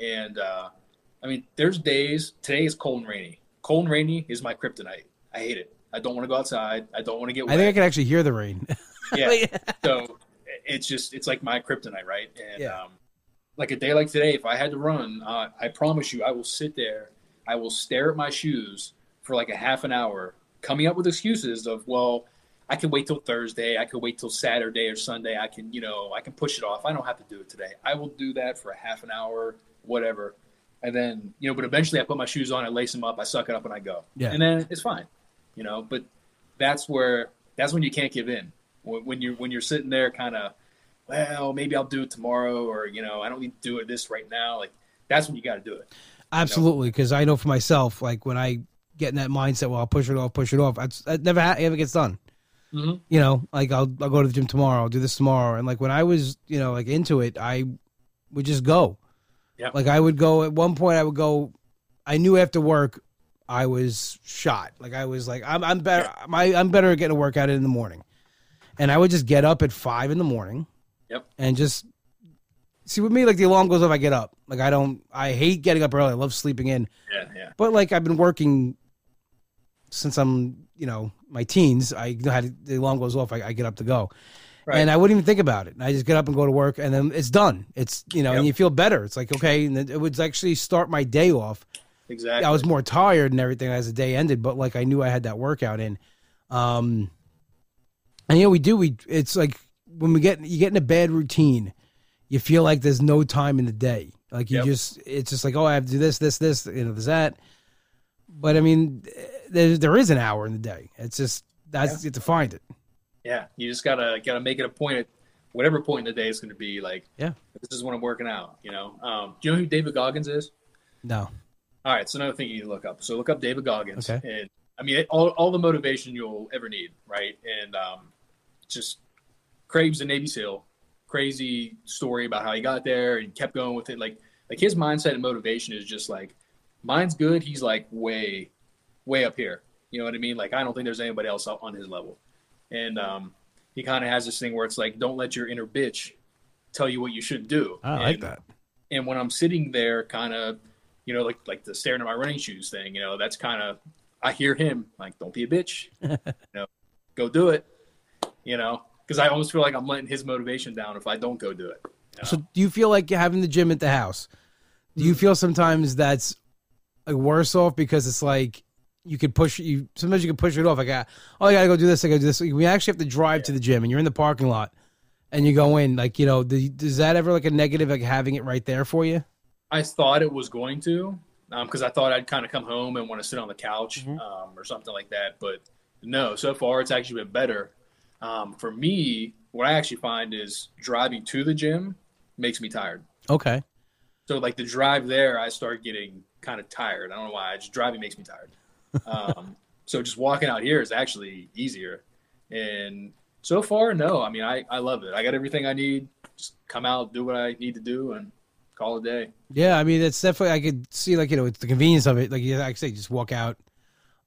And uh, I mean, there's days. Today is cold and rainy. Cold and rainy is my kryptonite. I hate it. I don't want to go outside. I don't want to get Wet. I think I can actually hear the rain. yeah. so it's just it's like my kryptonite, right? And Yeah. um, like a day like today, if I had to run, uh, I promise you, I will sit there. I will stare at my shoes for like a half an hour, coming up with excuses of, well, I can wait till Thursday. I can wait till Saturday or Sunday. I can, you know, I can push it off. I don't have to do it today. I will do that for a half an hour, whatever. And then, you know, but eventually I put my shoes on, I lace them up, I suck it up, and I go. Yeah. And then it's fine, you know. But that's where that's when you can't give in. When, when you're when you're sitting there, kind of, well, maybe I'll do it tomorrow, or you know, I don't need to do it this right now. Like that's when you got to do it. Absolutely, because I know for myself, like when I get in that mindset, well, I'll push it off, push it off. That never ha- ever gets done. Mhm. You know, like I'll I'll go to the gym tomorrow. I'll do this tomorrow, and like when I was, you know, like into it, I would just go. Yeah. Like I would go. At one point, I would go. I knew after work, I was shot. Like I was like, I'm I'm better. My I'm better at getting a workout in in the morning, and I would just get up at five in the morning. Yep. And just see with me, like the alarm goes off, I get up. Like I don't. I hate getting up early. I love sleeping in. Yeah, yeah, But like I've been working since I'm, you know, my teens. I know how to, the alarm goes off. I, I get up to go, Right. and I wouldn't even think about it. I just get up and go to work, and then it's done. It's you know, and you feel better. It's like okay, and it would actually start my day off. exactly. I was more tired and everything as the day ended, but like I knew I had that workout in. Um, and you know, we do. We it's like when we get you get in a bad routine, you feel like there's no time in the day. Like you Yep. just, it's just like, oh, I have to do this, this, this. You know, there's that. But I mean, there there is an hour in the day. It's just that's you have to find it. yeah, you just gotta gotta make it a point at whatever point in the day it's going to be. Like, Yeah. this is when I'm working out. You know, um, do you know who David Goggins is? No, All right, so another thing you need to look up. So look up David Goggins, Okay. and I mean all, all the motivation you'll ever need, right? And um, just Craig's a Navy SEAL, crazy story about how he got there and kept going with it. Like like his mindset and motivation is just like mine's good. He's like way way up here. You know what I mean? Like I don't think there's anybody else on his level. And um, he kind of has this thing where it's like, don't let your inner bitch tell you what you should do. I like And- that. and when I'm sitting there, kind of, you know, like like the staring at my running shoes thing, you know, that's kind of I hear him like, "Don't be a bitch, you know, go do it," you know, because I almost feel like I'm letting his motivation down if I don't go do it. you know? So do you feel like having the gym at the house? Do you feel sometimes that's like worse off because it's like you could push you sometimes you can push it off like oh I gotta go do this I gotta do this we actually have to drive to the gym and you're in the parking lot and you go in like you know do, does that ever like a negative like having it right there for you I thought it was going to, because I thought I'd kind of come home and want to sit on the couch Mhm. um, or something like that. But no, so far it's actually been better Um, for me, what I actually find is driving to the gym makes me tired. Okay. So like the drive there, I start getting kind of tired. I don't know why. Just driving makes me tired. Um, so just walking out here is actually easier. And so far, no. I mean, I, I love it. I got everything I need. Just come out, do what I need to do, and call it a day. Yeah, I mean, it's definitely I could see like you know it's the convenience of it. Like you like I say, just walk out,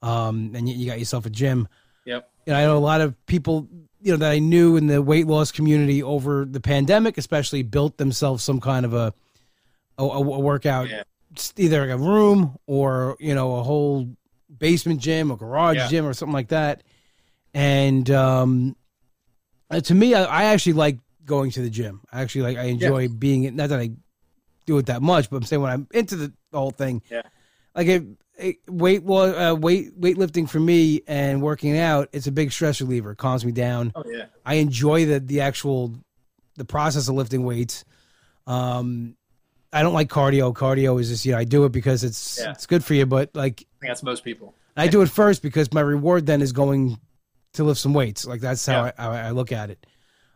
um, and you, you got yourself a gym. Yep. And I know a lot of people, you know, that I knew in the weight loss community over the pandemic, especially, built themselves some kind of a a, a workout, Yeah. Either like a room or you know a whole basement gym or garage Yeah. gym or something like that. And um, uh, to me, I, I actually like going to the gym. I actually like I enjoy being it. Not that I do it that much, but I'm saying when I'm into the whole thing, Yeah. like it, it, weight wa- uh, weight weightlifting for me and working out, it's a big stress reliever. It calms me down. Oh yeah. I enjoy the the actual the process of lifting weights. Um, I don't like cardio. Cardio is just you know I do it because it's Yeah. it's good for you, but like that's most people. I do it first because my reward then is going to lift some weights. Like that's how Yeah. I, I, I look at it.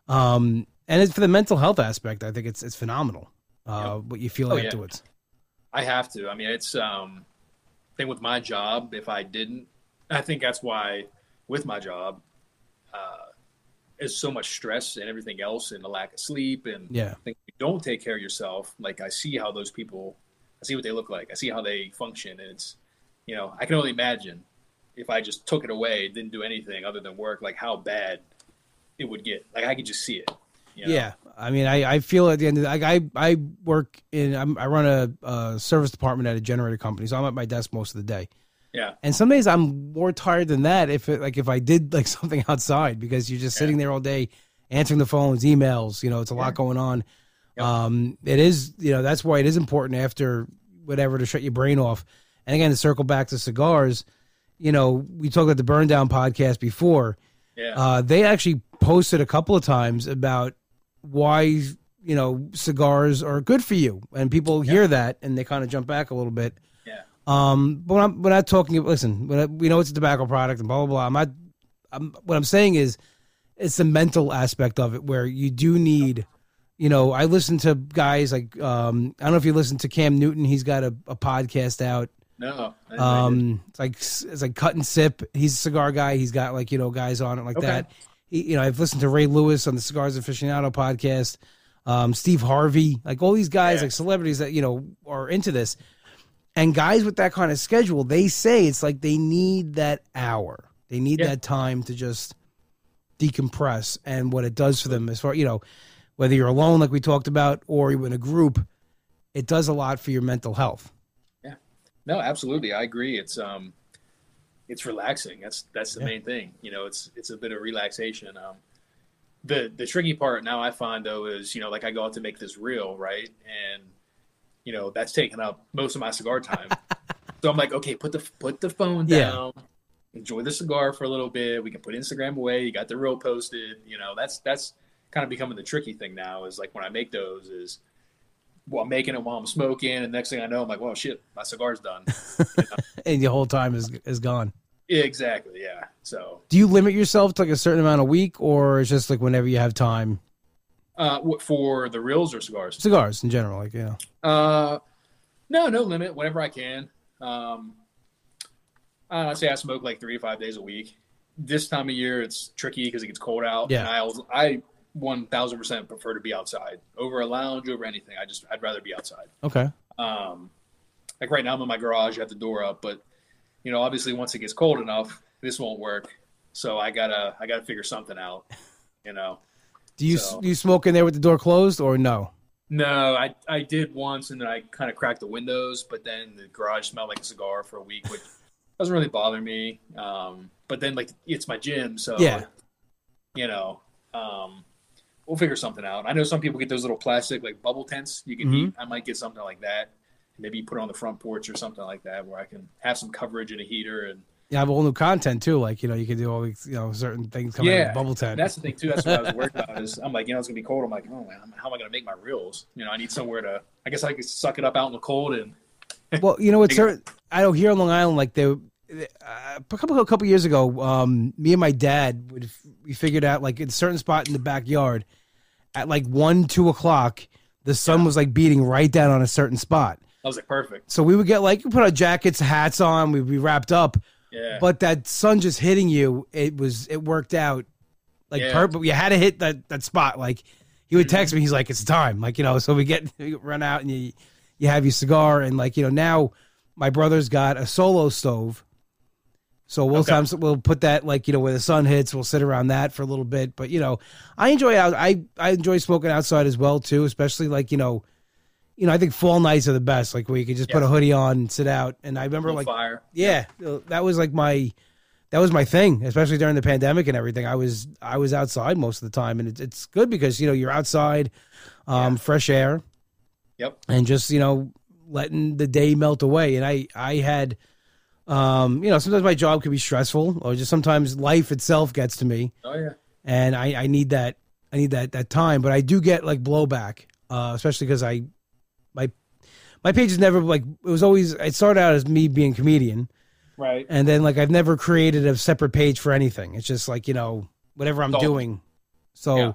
Um, and it's for the mental health aspect. I think it's it's phenomenal. Uh, what you feel Oh, yeah. afterwards. I have to. I mean, it's um thing with my job. If I didn't, I think that's why with my job, uh, is so much stress and everything else, and the lack of sleep, and Yeah. If you don't take care of yourself. Like I see how those people, I see what they look like. I see how they function, and it's, you know, I can only imagine if I just took it away, didn't do anything other than work, like how bad it would get. Like I could just see it. you know? Yeah, I mean, I, I feel at the end of the, like I I work in I'm, I run a, a service department at a generator company, so I'm at my desk most of the day. Yeah. And some days I'm more tired than that if it like if I did like something outside because you're just Yeah. sitting there all day answering the phones, emails. You know, it's a Yeah. lot going on. Yep. Um, it is you know that's why it is important after whatever to shut your brain off. And again, to circle back to cigars, you know, we talked about the Burn Down podcast before. Yeah. Uh, they actually posted a couple of times about why you know cigars are good for you, and people hear that and they kind of jump back a little bit. Um, but when I'm we're not talking. Listen, when I, we know it's a tobacco product and blah blah blah. I'm not. I'm, what I'm saying is, it's the mental aspect of it where you do need. You know, I listen to guys like um, I don't know if you listen to Cam Newton. He's got a, a podcast out. No. I didn't know you did. Um, it's like it's like cut and sip. He's a cigar guy. He's got like you know guys on it like Okay. that. He, you know, I've listened to Ray Lewis on the Cigars Aficionado podcast. Um, Steve Harvey, like all these guys, Yeah. like celebrities that you know are into this, and guys with that kind of schedule, they say it's like they need that hour. They need Yeah. that time to just decompress, and what it does for them, as far you know, whether you're alone, like we talked about, or you're in a group, it does a lot for your mental health. Yeah. No, absolutely. I agree. It's um it's relaxing. That's that's the Yeah. main thing. You know, it's it's a bit of relaxation. Um the the tricky part now I find though is, you know, like I go out to make this reel, right? And you know, that's taking up most of my cigar time. so I'm like, okay, put the put the phone Yeah. down. Enjoy the cigar for a little bit. We can put Instagram away. You got the reel posted. You know, that's that's kind of becoming the tricky thing now is like when I make those is well, I'm making it while I'm smoking, and next thing I know, I'm like, "Well, shit, my cigar's done." and the whole time is is gone. Exactly. Yeah. So, Do you limit yourself to like a certain amount a week, or it's just like whenever you have time? Uh, for the reels or cigars? Cigars in general, like yeah. Uh, no, no limit. Whenever I can. Um, I say I smoke like three to five days a week. This time of year, it's tricky because it gets cold out. Yeah. And I, I one thousand percent prefer to be outside over a lounge over anything. I just I'd rather be outside. Okay. Um, like right now, I'm in my garage. I have the door up, but you know, obviously, once it gets cold enough, this won't work. So I gotta I gotta figure something out. You know. Do you So- do you smoke in there with the door closed or no? No, I I did once, and then I kind of cracked the windows, but then the garage smelled like a cigar for a week, which doesn't really bother me. Um, but then like it's my gym, so Yeah. you know, um, we'll figure something out. I know some people get those little plastic like bubble tents you can Mhm. heat. I might get something like that. Maybe put it on the front porch or something like that, where I can have some coverage and a heater and You have all new content too. Like you know, you can do all these you know certain things coming out of the bubble tent. That's the thing too. That's what I was worried about. Is I'm like, you know, it's gonna be cold. I'm like, oh man, how am I gonna make my reels? You know, I need somewhere to. I guess I could suck it up out in the cold and well, you know, it's certain. I know here on Long Island, like they uh, a couple a couple years ago, um, me and my dad would we figured out like in a certain spot in the backyard at like one two o'clock, the sun was like beating right down on a certain spot. I was like, perfect. So we would get like we put our jackets, hats on, we'd be wrapped up. Yeah. But that sun just hitting you, it was it worked out like Yeah. perfect. You had to hit that that spot. Like he would text mm-hmm. me, he's like, "It's time." Like you know, so we get we run out and you you have your cigar and like you know now my brother's got a solo stove. So we'll Okay. times we'll put that like you know where the sun hits. We'll sit around that for a little bit. But you know, I enjoy out. I I enjoy smoking outside as well too. Especially like you know, you know I think fall nights are the best. Like where you can just put a hoodie on and sit out. And I remember like fire. yeah, that was like my that was my thing, especially during the pandemic and everything. I was I was outside most of the time, and it's it's good because you know you're outside, um, Yeah. fresh air, Yep. and just you know letting the day melt away. And I I had, um, you know, sometimes my job could be stressful, or just sometimes life itself gets to me, Oh yeah. and I I need that I need that that time. But I do get like blowback, uh, especially because I my page is never like it was always it started out as me being a comedian Right. and then like I've never created a separate page for anything. It's just like you know whatever I'm doing. So, Yeah.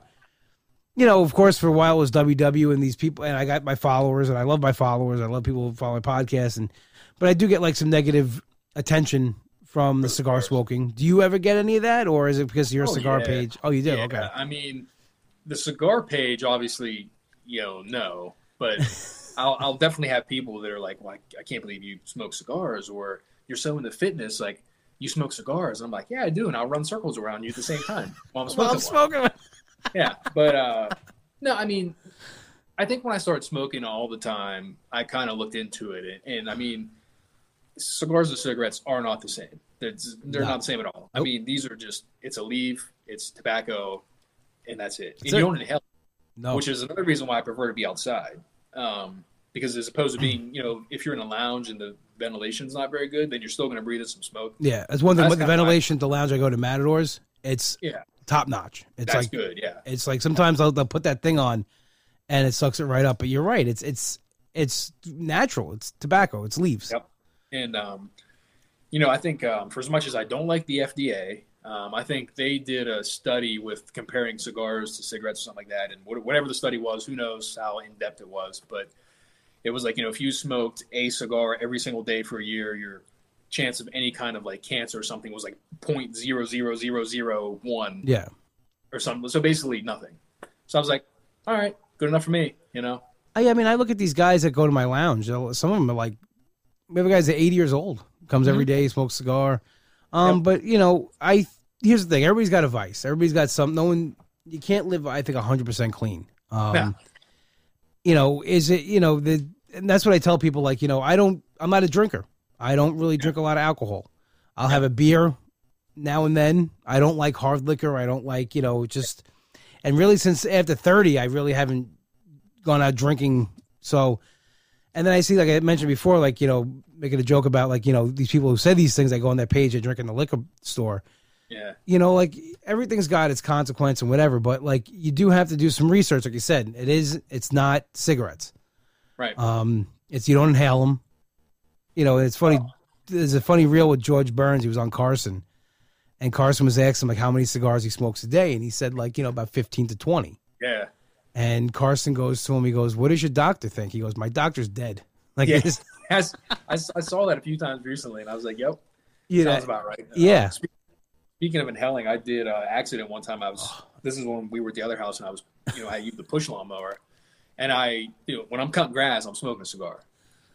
you know, of course, for a while it was WW and these people, and I got my followers, and I love my followers. I love people who follow my podcast, and but I do get like some negative attention from the cigar smoking. Do you ever get any of that, or is it because you're a Oh, cigar yeah. page? Oh, you do. Yeah, Okay. I mean, the cigar page, obviously, you know, no, but I'll, I'll definitely have people that are like, well, I, I can't believe you smoke cigars, or you're so into fitness, like you smoke cigars. And I'm like, yeah, I do, and I'll run circles around you at the same time while I'm smoking. Well, I'm smoking. yeah, but uh, no, I mean, I think when I started smoking all the time, I kind of looked into it, and, and I mean, cigars and cigarettes are not the same. They're, they're No. not the same at all. I mean, these are just it's a leaf, it's tobacco, and that's it. That's and you don't inhale, No. which is another reason why I prefer to be outside. Um, because as opposed to being, you know, if you're in a lounge and the ventilation's not very good, then you're still going to breathe in some smoke. yeah, that's one thing. That's With the ventilation the lounge I go to Matadors, it's Yeah, top notch. It's that's like good. Yeah, It's like sometimes they'll, they'll put that thing on, and it sucks it right up. But you're right. It's it's it's natural. It's tobacco. It's leaves. Yep. And um, you know, I think um, for as much as I don't like the FDA, um, I think they did a study with comparing cigars to cigarettes or something like that, and whatever the study was, who knows how in depth it was, but it was like you know, if you smoked a cigar every single day for a year, your chance of any kind of like cancer or something was like point zero zero zero zero one Yeah. or something. So basically nothing. So I was like, all right, good enough for me, you know. I, I mean, I look at these guys that go to my lounge. Some of them are like, we have a guy's 80 years old, comes every day, smokes cigar. Um, Yep. but you know, I here's the thing. Everybody's got a vice. Everybody's got some. No one. You can't live. I think 100 percent clean. Um, Yeah. you know, is it? You know, the and that's what I tell people. Like, you know, I don't. I'm not a drinker. I don't really drink a lot of alcohol. I'll have a beer now and then. I don't like hard liquor. I don't like you know just. And really, since after 30, I really haven't gone out drinking. So, and then I see, like I mentioned before, like you know, making a joke about like you know these people who say these things. I go on their page and drink in the liquor store. Yeah. You know, like everything's got its consequence and whatever. But like you do have to do some research, like you said. It is. It's not cigarettes. Right. Um, it's you don't inhale them. You know, it's funny. There's a funny reel with George Burns. He was on Carson, and Carson was asking like how many cigars he smokes a day, and he said like you know about fifteen to twenty. yeah. And Carson goes to him. He goes, "What does your doctor think?" He goes, "My doctor's dead." Like, Yeah. this, Yes, I, I saw that a few times recently, and I was like, "Yep, you know, sounds about right." yeah. Uh, spe- speaking of inhaling, I did an accident one time. I was. This is when we were at the other house, and I was, you know, I used the push lawnmower, and I, you know, when I'm cutting grass, I'm smoking a cigar,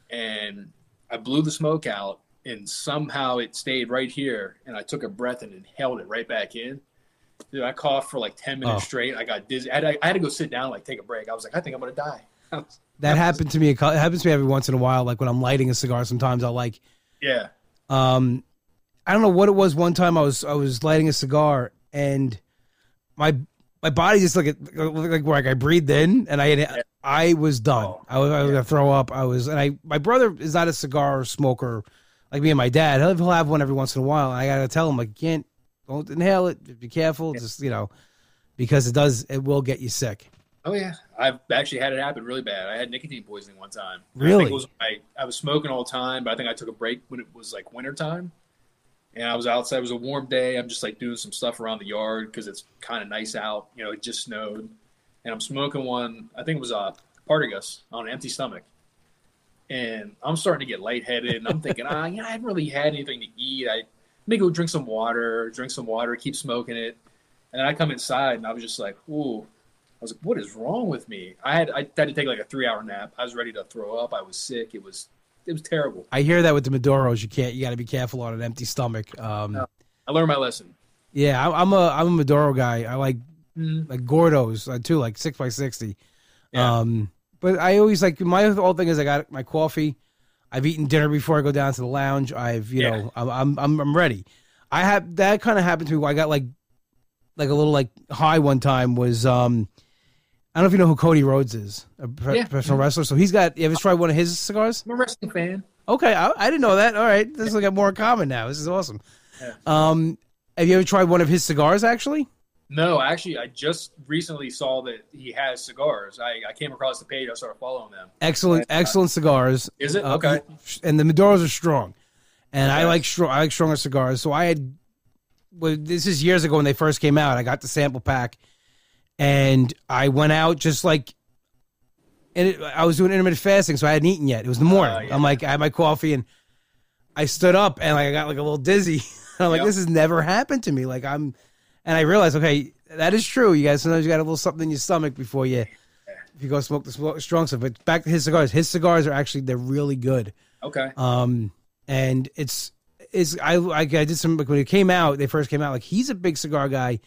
and I blew the smoke out, and somehow it stayed right here, and I took a breath and inhaled it right back in. Dude, I coughed for like ten minutes Oh. straight. I got dizzy. I had, I had to go sit down, like take a break. I was like, I think I'm gonna die. I was- that happened to me. It happens to me every once in a while. Like when I'm lighting a cigar, sometimes I'll like, yeah, um, I don't know what it was. One time I was I was lighting a cigar and my my body just like like where like I breathed in and I had, I was done. Oh. I was I was gonna throw up. I was and I my brother is not a cigar smoker like me and my dad. He'll, he'll have one every once in a while. And I gotta tell him like you can't don't inhale it. Be careful. Just you know because it does it will get you sick. Oh yeah, I've actually had it happen really bad. I had nicotine poisoning one time. I Really? think it was I, I was smoking all the time, but I think I took a break when it was like winter time, and I was outside. It was a warm day. I'm just like doing some stuff around the yard because it's kind of nice out. You know, it just snowed, and I'm smoking one. I think it was a uh, Partagas on an empty stomach, and I'm starting to get lightheaded. And I'm thinking, ah, you know, I haven't really had anything to eat. I maybe go drink some water, drink some water, keep smoking it, and then I come inside and I was just like, ooh. Was like, what is wrong with me? I had I had to take like a three hour nap. I was ready to throw up. I was sick. It was it was terrible. I hear that with the Maduros, you can't. You got to be careful on an empty stomach. Um, no, I learned my lesson. Yeah, I, am a I'm a Maduro guy. I like mm. like Gordos uh, too, like six by sixty. Yeah. Um, but I always like my whole thing is I got my coffee. I've eaten dinner before I go down to the lounge. I've you yeah. know I'm I'm I'm ready. I have that kind of happened to me. I got like like a little like high one time was um I don't know if you know who Cody Rhodes is, a pro- yeah. professional wrestler. So he's got. Have You ever tried one of his cigars? I'm a wrestling fan. Okay, I, I didn't know that. All right, this is like more common now. This is awesome. Yeah. Um, have you ever tried one of his cigars? Actually, no. Actually, I just recently saw that he has cigars. I, I came across the page. I started following them. Excellent, but, excellent cigars. Is it uh, okay? And the Maduros are strong, and okay. I like strong. I like stronger cigars. So I had. Well, this is years ago when they first came out. I got the sample pack and I went out just like, and it, I was doing intermittent fasting, so I hadn't eaten yet. It was the morning. Uh, yeah. I'm like, I had my coffee, and I stood up, and like I got like a little dizzy. I'm like, yep. this has never happened to me. Like I'm, and I realized, okay, that is true. You guys sometimes you got a little something in your stomach before you, if you go smoke the strong stuff. But back to his cigars. His cigars are actually they're really good. Okay. Um, and it's is I, I I did some when it came out. They first came out. Like he's a big cigar guy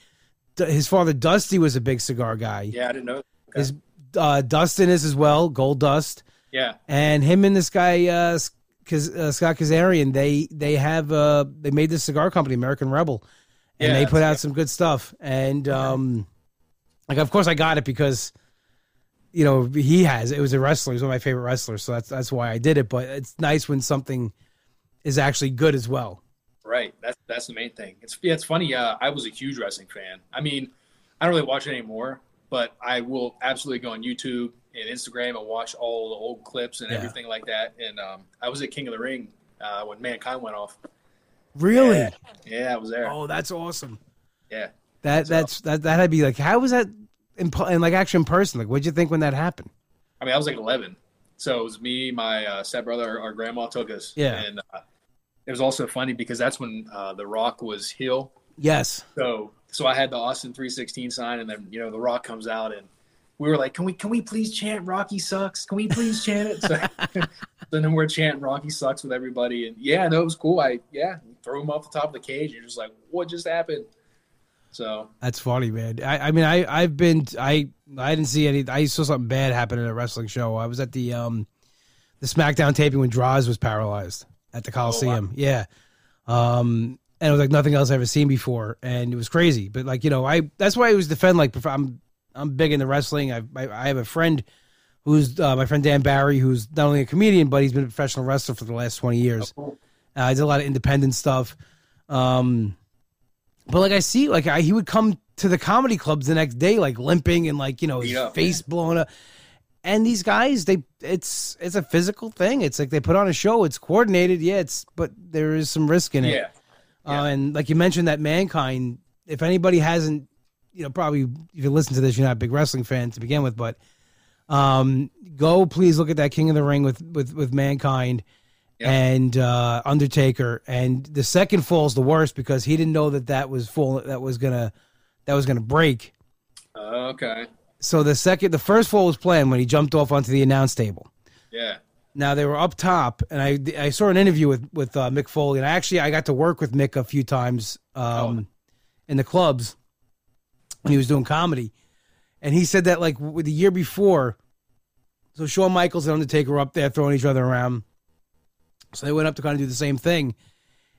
his father Dusty was a big cigar guy. Yeah, I didn't know. Okay. His uh, Dustin is as well, Goldust. Yeah, and him and this guy, uh, Kaz, uh, Scott Kazarian, they they have uh they made this cigar company, American Rebel, and yeah, they put out some good stuff. And um, like of course I got it because you know he has it was a wrestler. He's one of my favorite wrestlers, so that's that's why I did it. But it's nice when something is actually good as well. Right. That's that's the main thing. It's yeah, it's funny. Uh, I was a huge wrestling fan. I mean, I don't really watch it anymore, but I will absolutely go on YouTube and Instagram and watch all the old clips and yeah. everything like that. And um, I was at King of the Ring uh, when Mankind went off. Really? Yeah, yeah, I was there. Oh, that's awesome. Yeah. That so, that's that that'd be like how was that in, in like action in person? Like, what'd you think when that happened? I mean, I was like 11, so it was me, my uh, stepbrother, our, our grandma took us. Yeah. And uh, it was also funny because that's when uh, The Rock was heel. Yes. So so I had the Austin 316 sign, and then you know The Rock comes out, and we were like, "Can we can we please chant Rocky sucks? Can we please chant it?" So, so then we're chanting Rocky sucks with everybody, and yeah, no, it was cool. I yeah, throw him off the top of the cage. You're just like, what just happened? So that's funny, man. I, I mean, I I've been I I didn't see any. I saw something bad happen at a wrestling show. I was at the um the SmackDown taping when Droz was paralyzed at the Coliseum. Oh, wow. Yeah. Um, and it was like nothing else I've ever seen before, and it was crazy. But like you know, I that's why I always defend like I'm I'm big into wrestling. I I, I have a friend who's uh, my friend Dan Barry, who's not only a comedian but he's been a professional wrestler for the last twenty years. Oh, cool. uh, I did a lot of independent stuff. Um, but like I see, like I, he would come to the comedy clubs the next day, like limping and like you know his yeah, face man. blown up and these guys they it's it's a physical thing. It's like they put on a show. It's coordinated. Yeah it's but there is some risk in it. Yeah, yeah. Uh, and like you mentioned that mankind if anybody hasn't you know probably if you listen to this you're not a big wrestling fan to begin with but um go please look at that king of the ring with with with mankind yeah. and uh undertaker. And the second fall is the worst because he didn't know that that was full that was gonna that was gonna break. Okay so the second, the first fall was planned when he jumped off onto the announce table. Yeah. Now they were up top, and I I saw an interview with with uh, Mick Foley, and I actually I got to work with Mick a few times um, oh. in the clubs when he was doing comedy, and he said that like the year before, so Shawn Michaels and Undertaker were up there throwing each other around, so they went up to kind of do the same thing,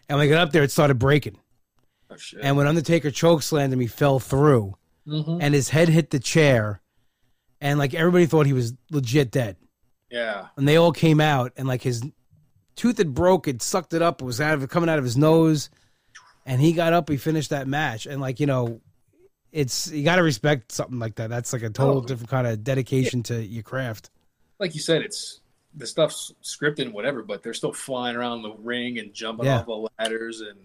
and when they got up there, it started breaking. Oh, and when Undertaker chokeslammed him, he fell through mm-hmm. and his head hit the chair, and like everybody thought he was legit dead. Yeah. And they all came out, and like his tooth had broke, it sucked it up, it was out of coming out of his nose, and he got up, he finished that match, and like you know, it's you got to respect something like that. That's like a total oh. different kind of dedication yeah. to your craft. Like you said, it's the stuff's scripted and whatever, but they're still flying around the ring and jumping yeah. off the ladders and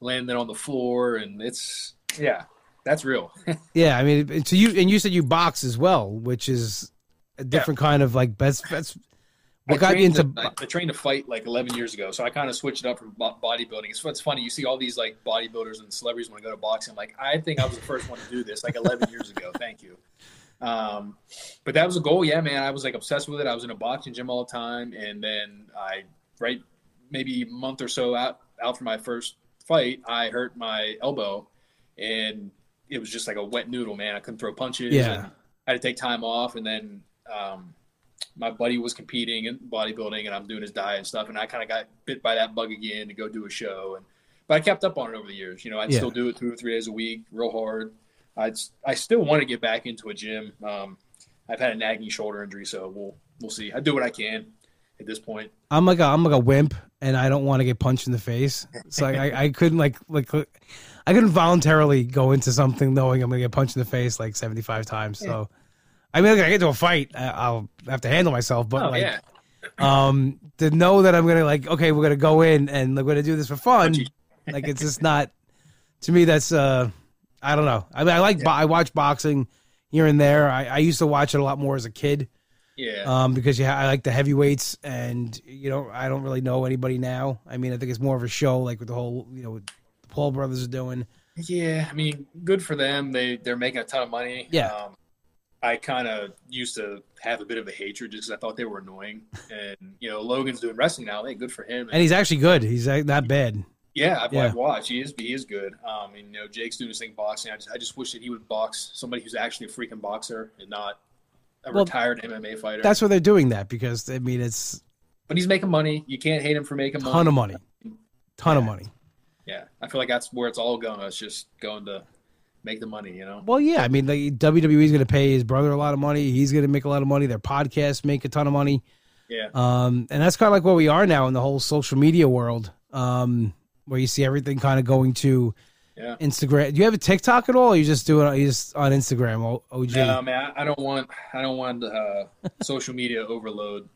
landing on the floor, and it's yeah, that's real. yeah, I mean, so you and you said you box as well, which is a different yeah. kind of like best. That's what I got you into. To, I, trained to fight like 11 years ago, so I kind of switched it up from bodybuilding. It's, it's funny you see all these like bodybuilders and celebrities when I go to boxing. I'm like, I think I was the first one to do this like 11 years ago. Thank you. Um, but that was a goal. Yeah, man, I was like obsessed with it. I was in a boxing gym all the time, and then I right maybe a month or so out out from my first fight, I hurt my elbow, and it was just like a wet noodle, man. I couldn't throw punches. Yeah, I had to take time off, and then um, my buddy was competing in bodybuilding, and I'm doing his diet and stuff, and I kind of got bit by that bug again to go do a show, and but I kept up on it over the years. You know, I'd yeah. still do it two or three days a week, real hard. I I still want to get back into a gym. Um, I've had a nagging shoulder injury, so we'll we'll see. I do what I can at this point. I'm like a, I'm like a wimp, and I don't want to get punched in the face. So I, I couldn't like like I couldn't voluntarily go into something knowing I'm gonna get punched in the face like 75 times. So I mean, like, I get to a fight, I'll have to handle myself. But oh, like, yeah. um, to know that I'm gonna like, okay, we're gonna go in and we're gonna do this for fun. like it's just not. To me, that's uh, I don't know. I mean, I like yeah. I watch boxing here and there. I, I used to watch it a lot more as a kid. Yeah. Um, because yeah, I like the heavyweights, and you know, I don't really know anybody now. I mean, I think it's more of a show, like with the whole, you know, Paul brothers are doing. Yeah, I mean, good for them. They they're making a ton of money. Yeah. Um, I kind of used to have a bit of a hatred just because I thought they were annoying. And you know, Logan's doing wrestling now. Hey, good for him. And, and he's actually good. He's not bad. Yeah, I've, yeah. I've, watched. He is he is good. Um, and you know, Jake's doing his thing boxing. I just I just wish that he would box somebody who's actually a freaking boxer and not a well, retired MMA fighter. That's why they're doing that because I mean it's. But he's making money. You can't hate him for making ton money. of money. Ton yeah. of money. Yeah, I feel like that's where it's all going. It's just going to make the money, you know. Well, yeah, I mean, like WWE is going to pay his brother a lot of money. He's going to make a lot of money. Their podcasts make a ton of money. Yeah. Um, and that's kind of like where we are now in the whole social media world, um, where you see everything kind of going to yeah. Instagram. Do you have a TikTok at all? Or you just do it? You just on Instagram? OG. No, man. I don't want. I don't want uh, social media overload.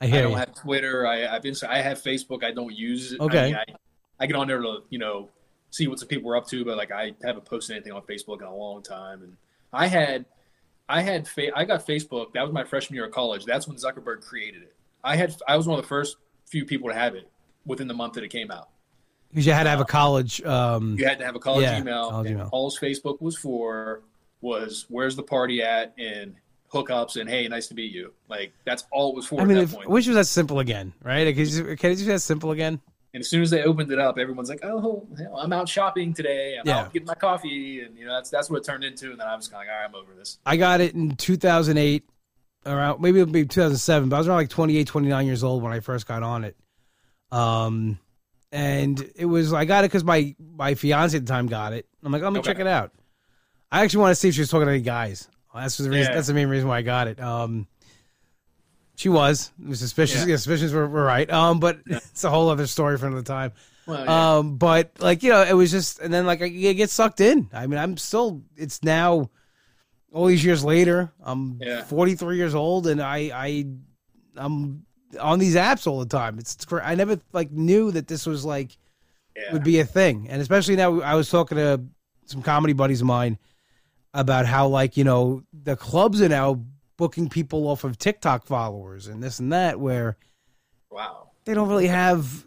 I. I don't you. have Twitter. I, I've been. I have Facebook. I don't use it. Okay. I, mean, I, I get on there to you know see what some people were up to, but like I haven't posted anything on Facebook in a long time. And I had, I had, fa- I got Facebook. That was my freshman year of college. That's when Zuckerberg created it. I had, I was one of the first few people to have it within the month that it came out. Because you had to have a college. Um, you had to have a college yeah, email. College email. All Facebook was for was where's the party at and hookups and hey, nice to meet you. Like that's all it was for. I mean, if, which was that simple again, right? Can you, can you just that simple again? And as soon as they opened it up, everyone's like, "Oh, I'm out shopping today. I'm yeah. out getting my coffee," and you know that's that's what it turned into. And then I was kind of like, "All right, I'm over this." I got it in 2008, around maybe it'll be 2007, but I was around like 28, 29 years old when I first got on it. Um, and it was I got it because my my fiance at the time got it. I'm like, let me okay. check it out. I actually want to see if she was talking to any guys. That's the reason. Yeah. That's the main reason why I got it. Um, she was. It was suspicious. Yeah. yeah suspicions were, were right. Um, but yeah. it's a whole other story for another time. Well. Um, but like you know, it was just, and then like I get sucked in. I mean, I'm still. It's now all these years later. I'm yeah. 43 years old, and I I I'm on these apps all the time. It's I never like knew that this was like would be a thing, and especially now. I was talking to some comedy buddies of mine about how like you know the clubs are now booking people off of TikTok followers and this and that, where wow, they don't really have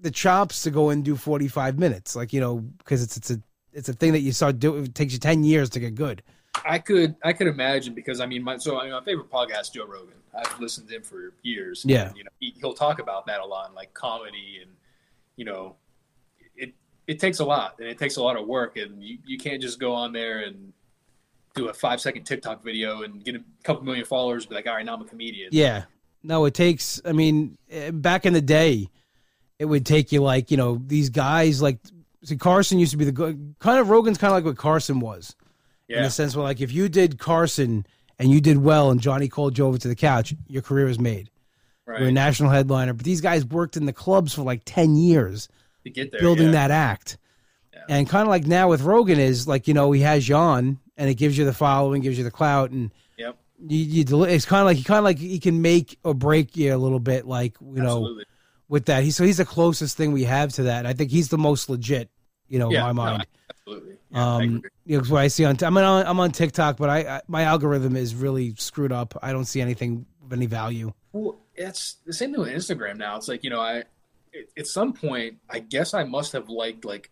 the chops to go and do 45 minutes, like you know, because it's it's a it's a thing that you start doing. It takes you 10 years to get good. I could I could imagine because I mean my so I mean, my favorite podcast Joe Rogan. I've listened to him for years. Yeah, and, you know he, will talk about that a lot, like comedy and you know it it takes a lot and it takes a lot of work and you, you can't just go on there and do a five second TikTok video and get a couple million followers, be like, all right, now I'm a comedian. Yeah. No, it takes, I mean, eh, back in the day, it would take you like, you know, these guys like, see, Carson used to be the kind of, Rogan's kind of like what Carson was. Yeah. In the sense where, like, if you did Carson and you did well and Johnny called you over to the couch, your career was made. Right. You're a national headliner. But these guys worked in the clubs for like 10 years to get there, building yeah. that act. Yeah. And kind of like now with Rogan is like, you know, he has John and it gives you the following, gives you the clout, and yep. you, you it's kind of like he kind of like he can make or break you a little bit, like you know, with that. He so he's the closest thing we have to that. I think he's the most legit You know, Yeah, in my no, mind. Absolutely. Yeah, I um, you know, what I see on, I'm on, I'm on TikTok, but I, I my algorithm is really screwed up. I don't see anything of any value. Well, it's the same thing with Instagram now. It's like you know, I it, at some point, I guess I must have liked like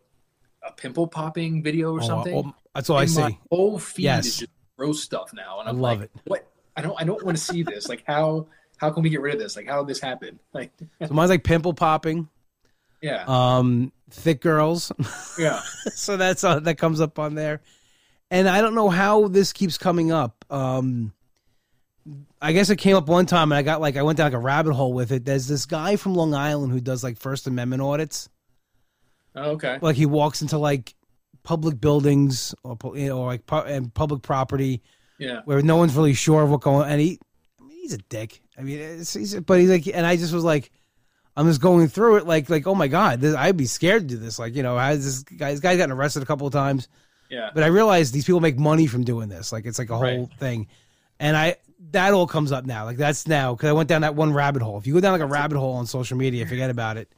a pimple popping video or Oh, something. oh, that's all I see. My whole feed Yes. is just gross stuff now, and I I'm love like, it. what? I don't, I don't want to see this. Like, how, how can we get rid of this? Like, how did this happen? Like, So mine's like pimple popping, yeah, um, thick girls. yeah, so that's uh, that comes up on there, and I don't know how this keeps coming up. Um, I guess it came up one time, and I got like I went down like a rabbit hole with it. There's this guy from Long Island who does like First Amendment audits. Oh, okay, Like he walks into like public buildings or you know, like pu- and public property yeah, where no one's really sure of what going. And he, I mean, he's a dick. I mean, it's, he's but he's like, and I just was like, I'm just going through it, like, like, oh my god, this, I'd be scared to do this. Like, you know, has this guy, this guy's gotten arrested a couple of times, yeah, but I realized these people make money from doing this. Like, it's like a whole Right. thing, and I that all comes up now. Like, that's now because I went down that one rabbit hole. If you go down like a rabbit hole on social media, forget about it.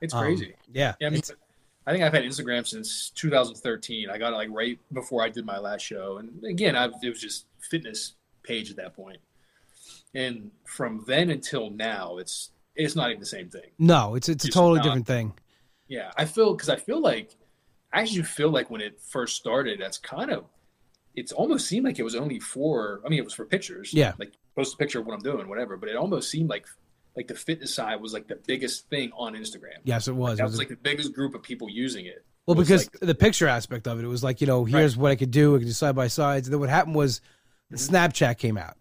it's Um, crazy. yeah, Yeah, I mean, it's- I think I've had Instagram since 2013. I got it like right before I did my last show, and again, I, it was just fitness page at that point. And from then until now, it's it's not even the same thing. no, it's it's a totally not- different thing. Yeah, I feel because I feel like I actually feel like when it first started, that's kind of it's almost seemed like it was only for. I mean, it was for pictures. Yeah. like post a picture of what I'm doing, whatever. But it almost seemed like like the fitness side was like the biggest thing on Instagram. Yes, it was. It That was was like the biggest group of people using it. Well, It because like- the picture aspect of it, it was like you know, here's what I could do. I could do side by sides. And then what happened was, Mm-hmm. Snapchat came out,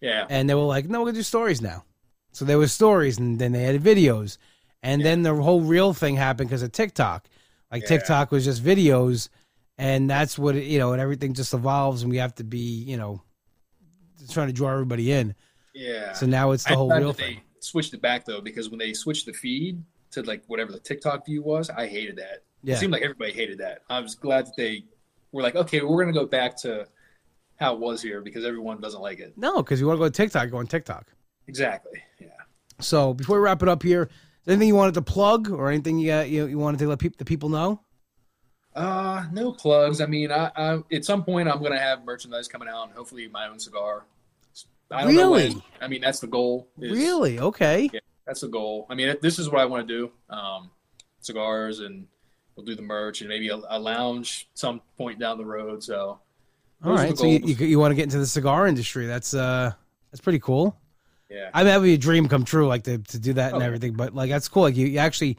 yeah, and they were like, "No, we're gonna do stories now." So there was stories, and then they added videos, and then the whole real thing happened because of TikTok. Like Yeah. TikTok was just videos, and that's what it, you know, and everything just evolves, and we have to be, you know, trying to draw everybody in. yeah. So now it's the I'm whole real that thing. Switched it back though, because when they switched the feed to like whatever the TikTok view was, I hated that. Yeah. It seemed like everybody hated that. I was glad that they were like, okay, we're gonna go back to how it was here because everyone doesn't like it. No, because you want to go to TikTok, go on TikTok. Exactly. Yeah. So before we wrap it up here, anything you wanted to plug or anything you got, you, you wanted to let peop the people know? Uh, no plugs. I mean, I, I at some point I'm gonna have merchandise coming out and hopefully my own cigar. I don't know Really? when. I mean, that's the goal. is- Really? Okay. Yeah, That's the goal. I mean, this is what I want to do. Um, cigars and we'll do the merch and maybe a, a lounge some point down the road. So All right. So you, you, you want to get into the cigar industry? That's uh that's pretty cool. yeah. I mean, that would be a dream come true, like to, to do that and Oh. everything. But like that's cool. Like you, you actually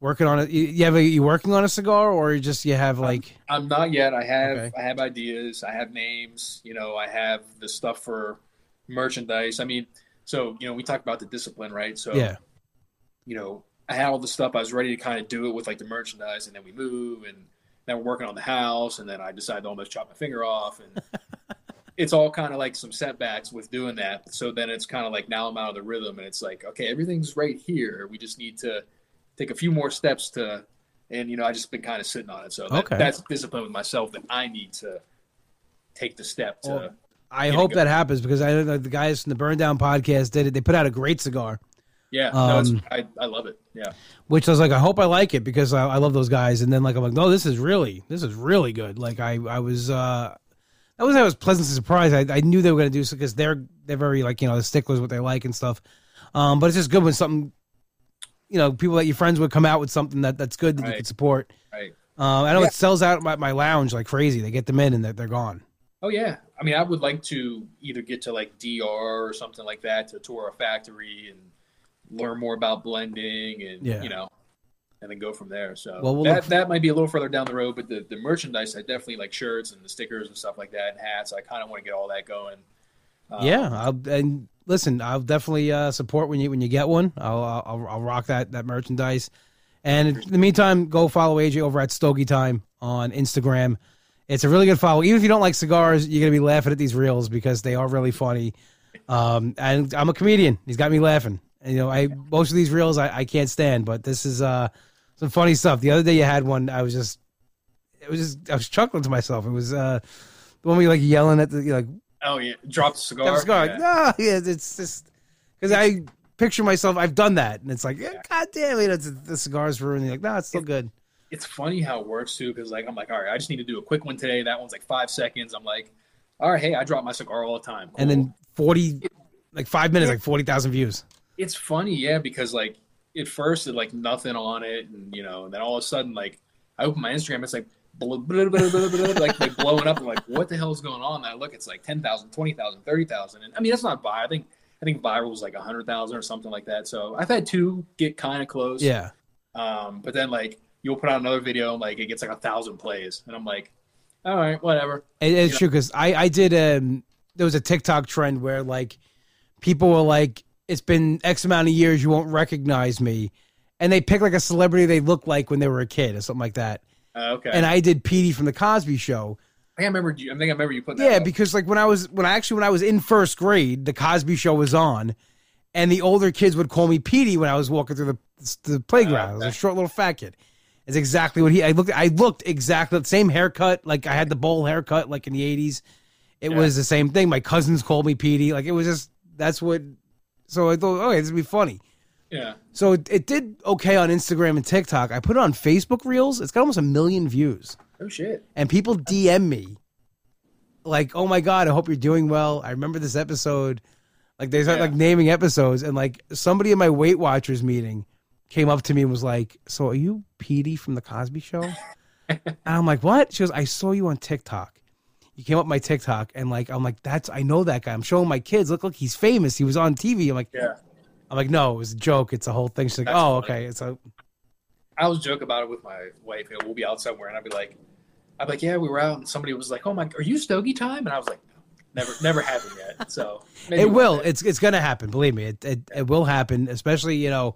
working on it. You, you have a, you working on a cigar, or you just you have like I'm not yet. I have Okay. I have ideas. I have names. You know, I have the stuff for merchandise. I mean, so you know, we talked about the discipline, right? So yeah, you know, I had all the stuff. I was ready to kind of do it with like the merchandise, and then we move, and then we're working on the house, and then I decided to almost chop my finger off, and it's all kind of like some setbacks with doing that. So then it's kind of like now I'm out of the rhythm, and it's like okay, everything's right here. We just need to take a few more steps to, and you know, I just been kind of sitting on it. So that, Okay. that's discipline with myself that I need to take the step to. Well, I hope that happens because I know the guys from the Burn Down podcast did it. They put out a great cigar, yeah, no, um, I, I love it. Yeah, which I was like, I hope I like it because I, I love those guys. And then like I'm like, no, this is really this is really good. Like I I was uh that was I was pleasantly surprised. I, I knew they were gonna do so because they're they're very like you know the sticklers what they like and stuff. Um, but it's just good when something you know people that your friends would come out with something that that's good that you Right. can support. right. Um, I know Yeah. it sells out my, my lounge like crazy. They get them in and they're, they're gone. Oh yeah, I mean, I would like to either get to like DR or something like that to tour a factory and learn more about blending and Yeah. you know, and then go from there. So Well, we'll that look- that might be a little further down the road, but the, the merchandise, I definitely like shirts and the stickers and stuff like that and hats. I kind of want to get all that going. Um, yeah, I'll, and listen, I'll definitely uh, support when you when you get one. I'll, I'll I'll rock that that merchandise. And in the meantime, go follow AJ over at Stogie Time on Instagram. It's a really good follow. Even if you don't like cigars, you're gonna be laughing at these reels because they are really funny. Um, and I'm a comedian. He's got me laughing. And, you know, I most of these reels I, I can't stand, but this is uh some funny stuff. The other day you had one. I was just, it was just I was chuckling to myself. It was uh the one where you like yelling at the you like Oh yeah, drop the cigar. Never cigar. Yeah. Like, no, yeah, it's just because I picture myself. I've done that, and it's like, yeah, God damn it, it's, the cigars ruined. You're like, no, it's still good. It's funny how it works too, because like I'm like, all right, I just need to do a quick one today. That one's like five seconds. I'm like, all right, hey, I drop my cigar all the time. Cool. And then forty, like five minutes, like forty thousand views. it's funny, yeah, because like at first it like nothing on it, and you know, and then all of a sudden like I open my Instagram, it's like blah, blah, blah, like like blowing up. I'm like, what the hell is going on? And I look, it's like 10,000, 20,000, 30,000. and I mean that's not viral. I think I think viral was like hundred thousand or something like that. So I've had two get kind of close. Yeah, Um, but then like you'll put out another video, and like it gets like a thousand plays, and I'm like, all right, whatever. it, it's Yeah. true because I I did um there was a TikTok trend where like people were like it's been X amount of years you won't recognize me, and they pick like a celebrity they look like when they were a kid or something like that. Uh, okay. And I did Petey from the Cosby Show. I think I remember. You, I think I remember you put that. Yeah, up. because like when I was when I actually when I was in first grade, the Cosby Show was on, and the older kids would call me Petey when I was walking through the the playground. I was a short little fat kid. It's exactly what he. I looked. I looked exactly the same haircut. Like I had the bowl haircut, like in the eighties. It Yeah. was the same thing. My cousins called me Petey. Like it was just that's what. So I thought, okay, this would be funny. yeah. So it, it did okay on Instagram and TikTok. I put it on Facebook Reels. It's got almost a million views Oh shit. and people DM me like, "Oh my god, I hope you're doing well. I remember this episode." Like they start Yeah. like naming episodes, and like somebody in my Weight Watchers meeting came up to me and was like, "So are you Petey from the Cosby Show?" and I'm like, "What?" She goes, "I saw you on TikTok. You came up my TikTok, and like I'm like, that's I know that guy. I'm showing my kids. Look, look, he's famous. He was on TV. I'm like, Yeah. I'm like, no, it was a joke. It's a whole thing. She's like, That's oh, funny. okay. It's a I was joke about it with my wife. You know, we'll be out somewhere, and I'd be like, I'd be like, yeah, we were out, and somebody was like, oh my, are you Stogie time? And I was like, never, never happened yet. So it will. It's it's gonna happen. Believe me, it, it it will happen. Especially you know,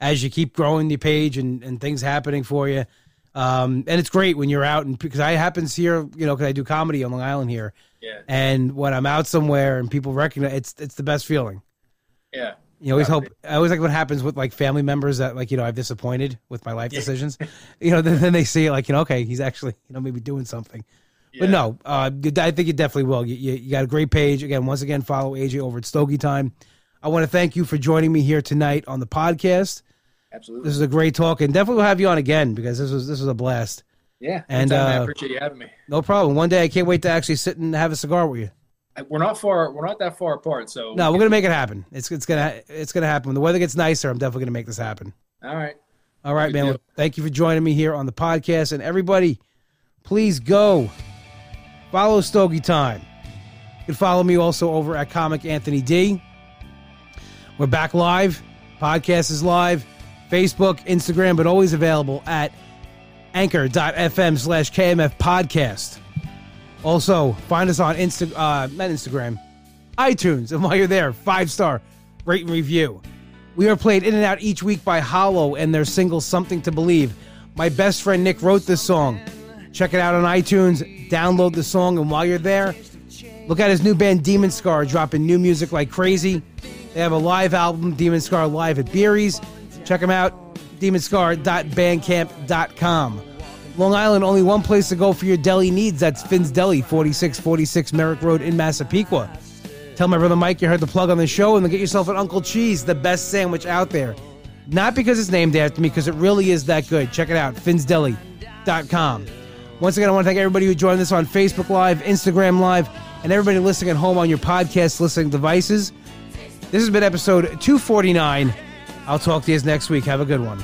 as you keep growing the page and and things happening for you. Um, and it's great when you're out and because I happens here, you know, because I do comedy on Long Island here, yeah, and when I'm out somewhere and people recognize, it's it's the best feeling. yeah, You always hope. I always like what happens with like family members that like you know I've disappointed with my life decisions. You know, then, then they see it like you know, okay, he's actually you know maybe doing something. yeah. But no, uh, I think you definitely will. You, you, you got a great page. Again, once again, follow AJ over at Stogie Time. I want to thank you for joining me here tonight on the podcast. Absolutely. This is a great talk, and definitely we'll have you on again because this was this was a blast. yeah, and, anytime, I uh, appreciate you having me. No problem. One day I can't wait to actually sit and have a cigar with you. We're not far. We're not that far apart. So No, we're gonna make it happen. It's it's gonna it's gonna happen when the weather gets nicer. I'm definitely gonna make this happen. all right. All right, Good man. deal. Thank you for joining me here on the podcast, and everybody, please go follow Stogie Time. You can follow me also over at Comic Anthony D. We're back live. Podcast is live. Facebook, Instagram, but always available at anchor.fm slash KMF podcast. Also, find us on Insta, uh, not Instagram, iTunes. And while you're there, five star rate and review. We are played in and out each week by Hollow and their single Something to Believe. My best friend Nick wrote this song. Check it out on iTunes, download the song, and while you're there, look at his new band Demon Scar dropping new music like crazy. They have a live album, Demon Scar Live at Beery's. Check them out, demonscar.bandcamp.com. Long Island, only one place to go for your deli needs. That's Finn's Deli, 4646 Merrick Road in Massapequa. Tell my brother Mike you heard the plug on the show and then get yourself an Uncle Cheese, the best sandwich out there. Not because it's named after me, because it really is that good. Check it out, finsdeli.com. Once again, I want to thank everybody who joined us on Facebook Live, Instagram Live, and everybody listening at home on your podcast listening devices. This has been episode 249. I'll talk to you next week. Have a good one.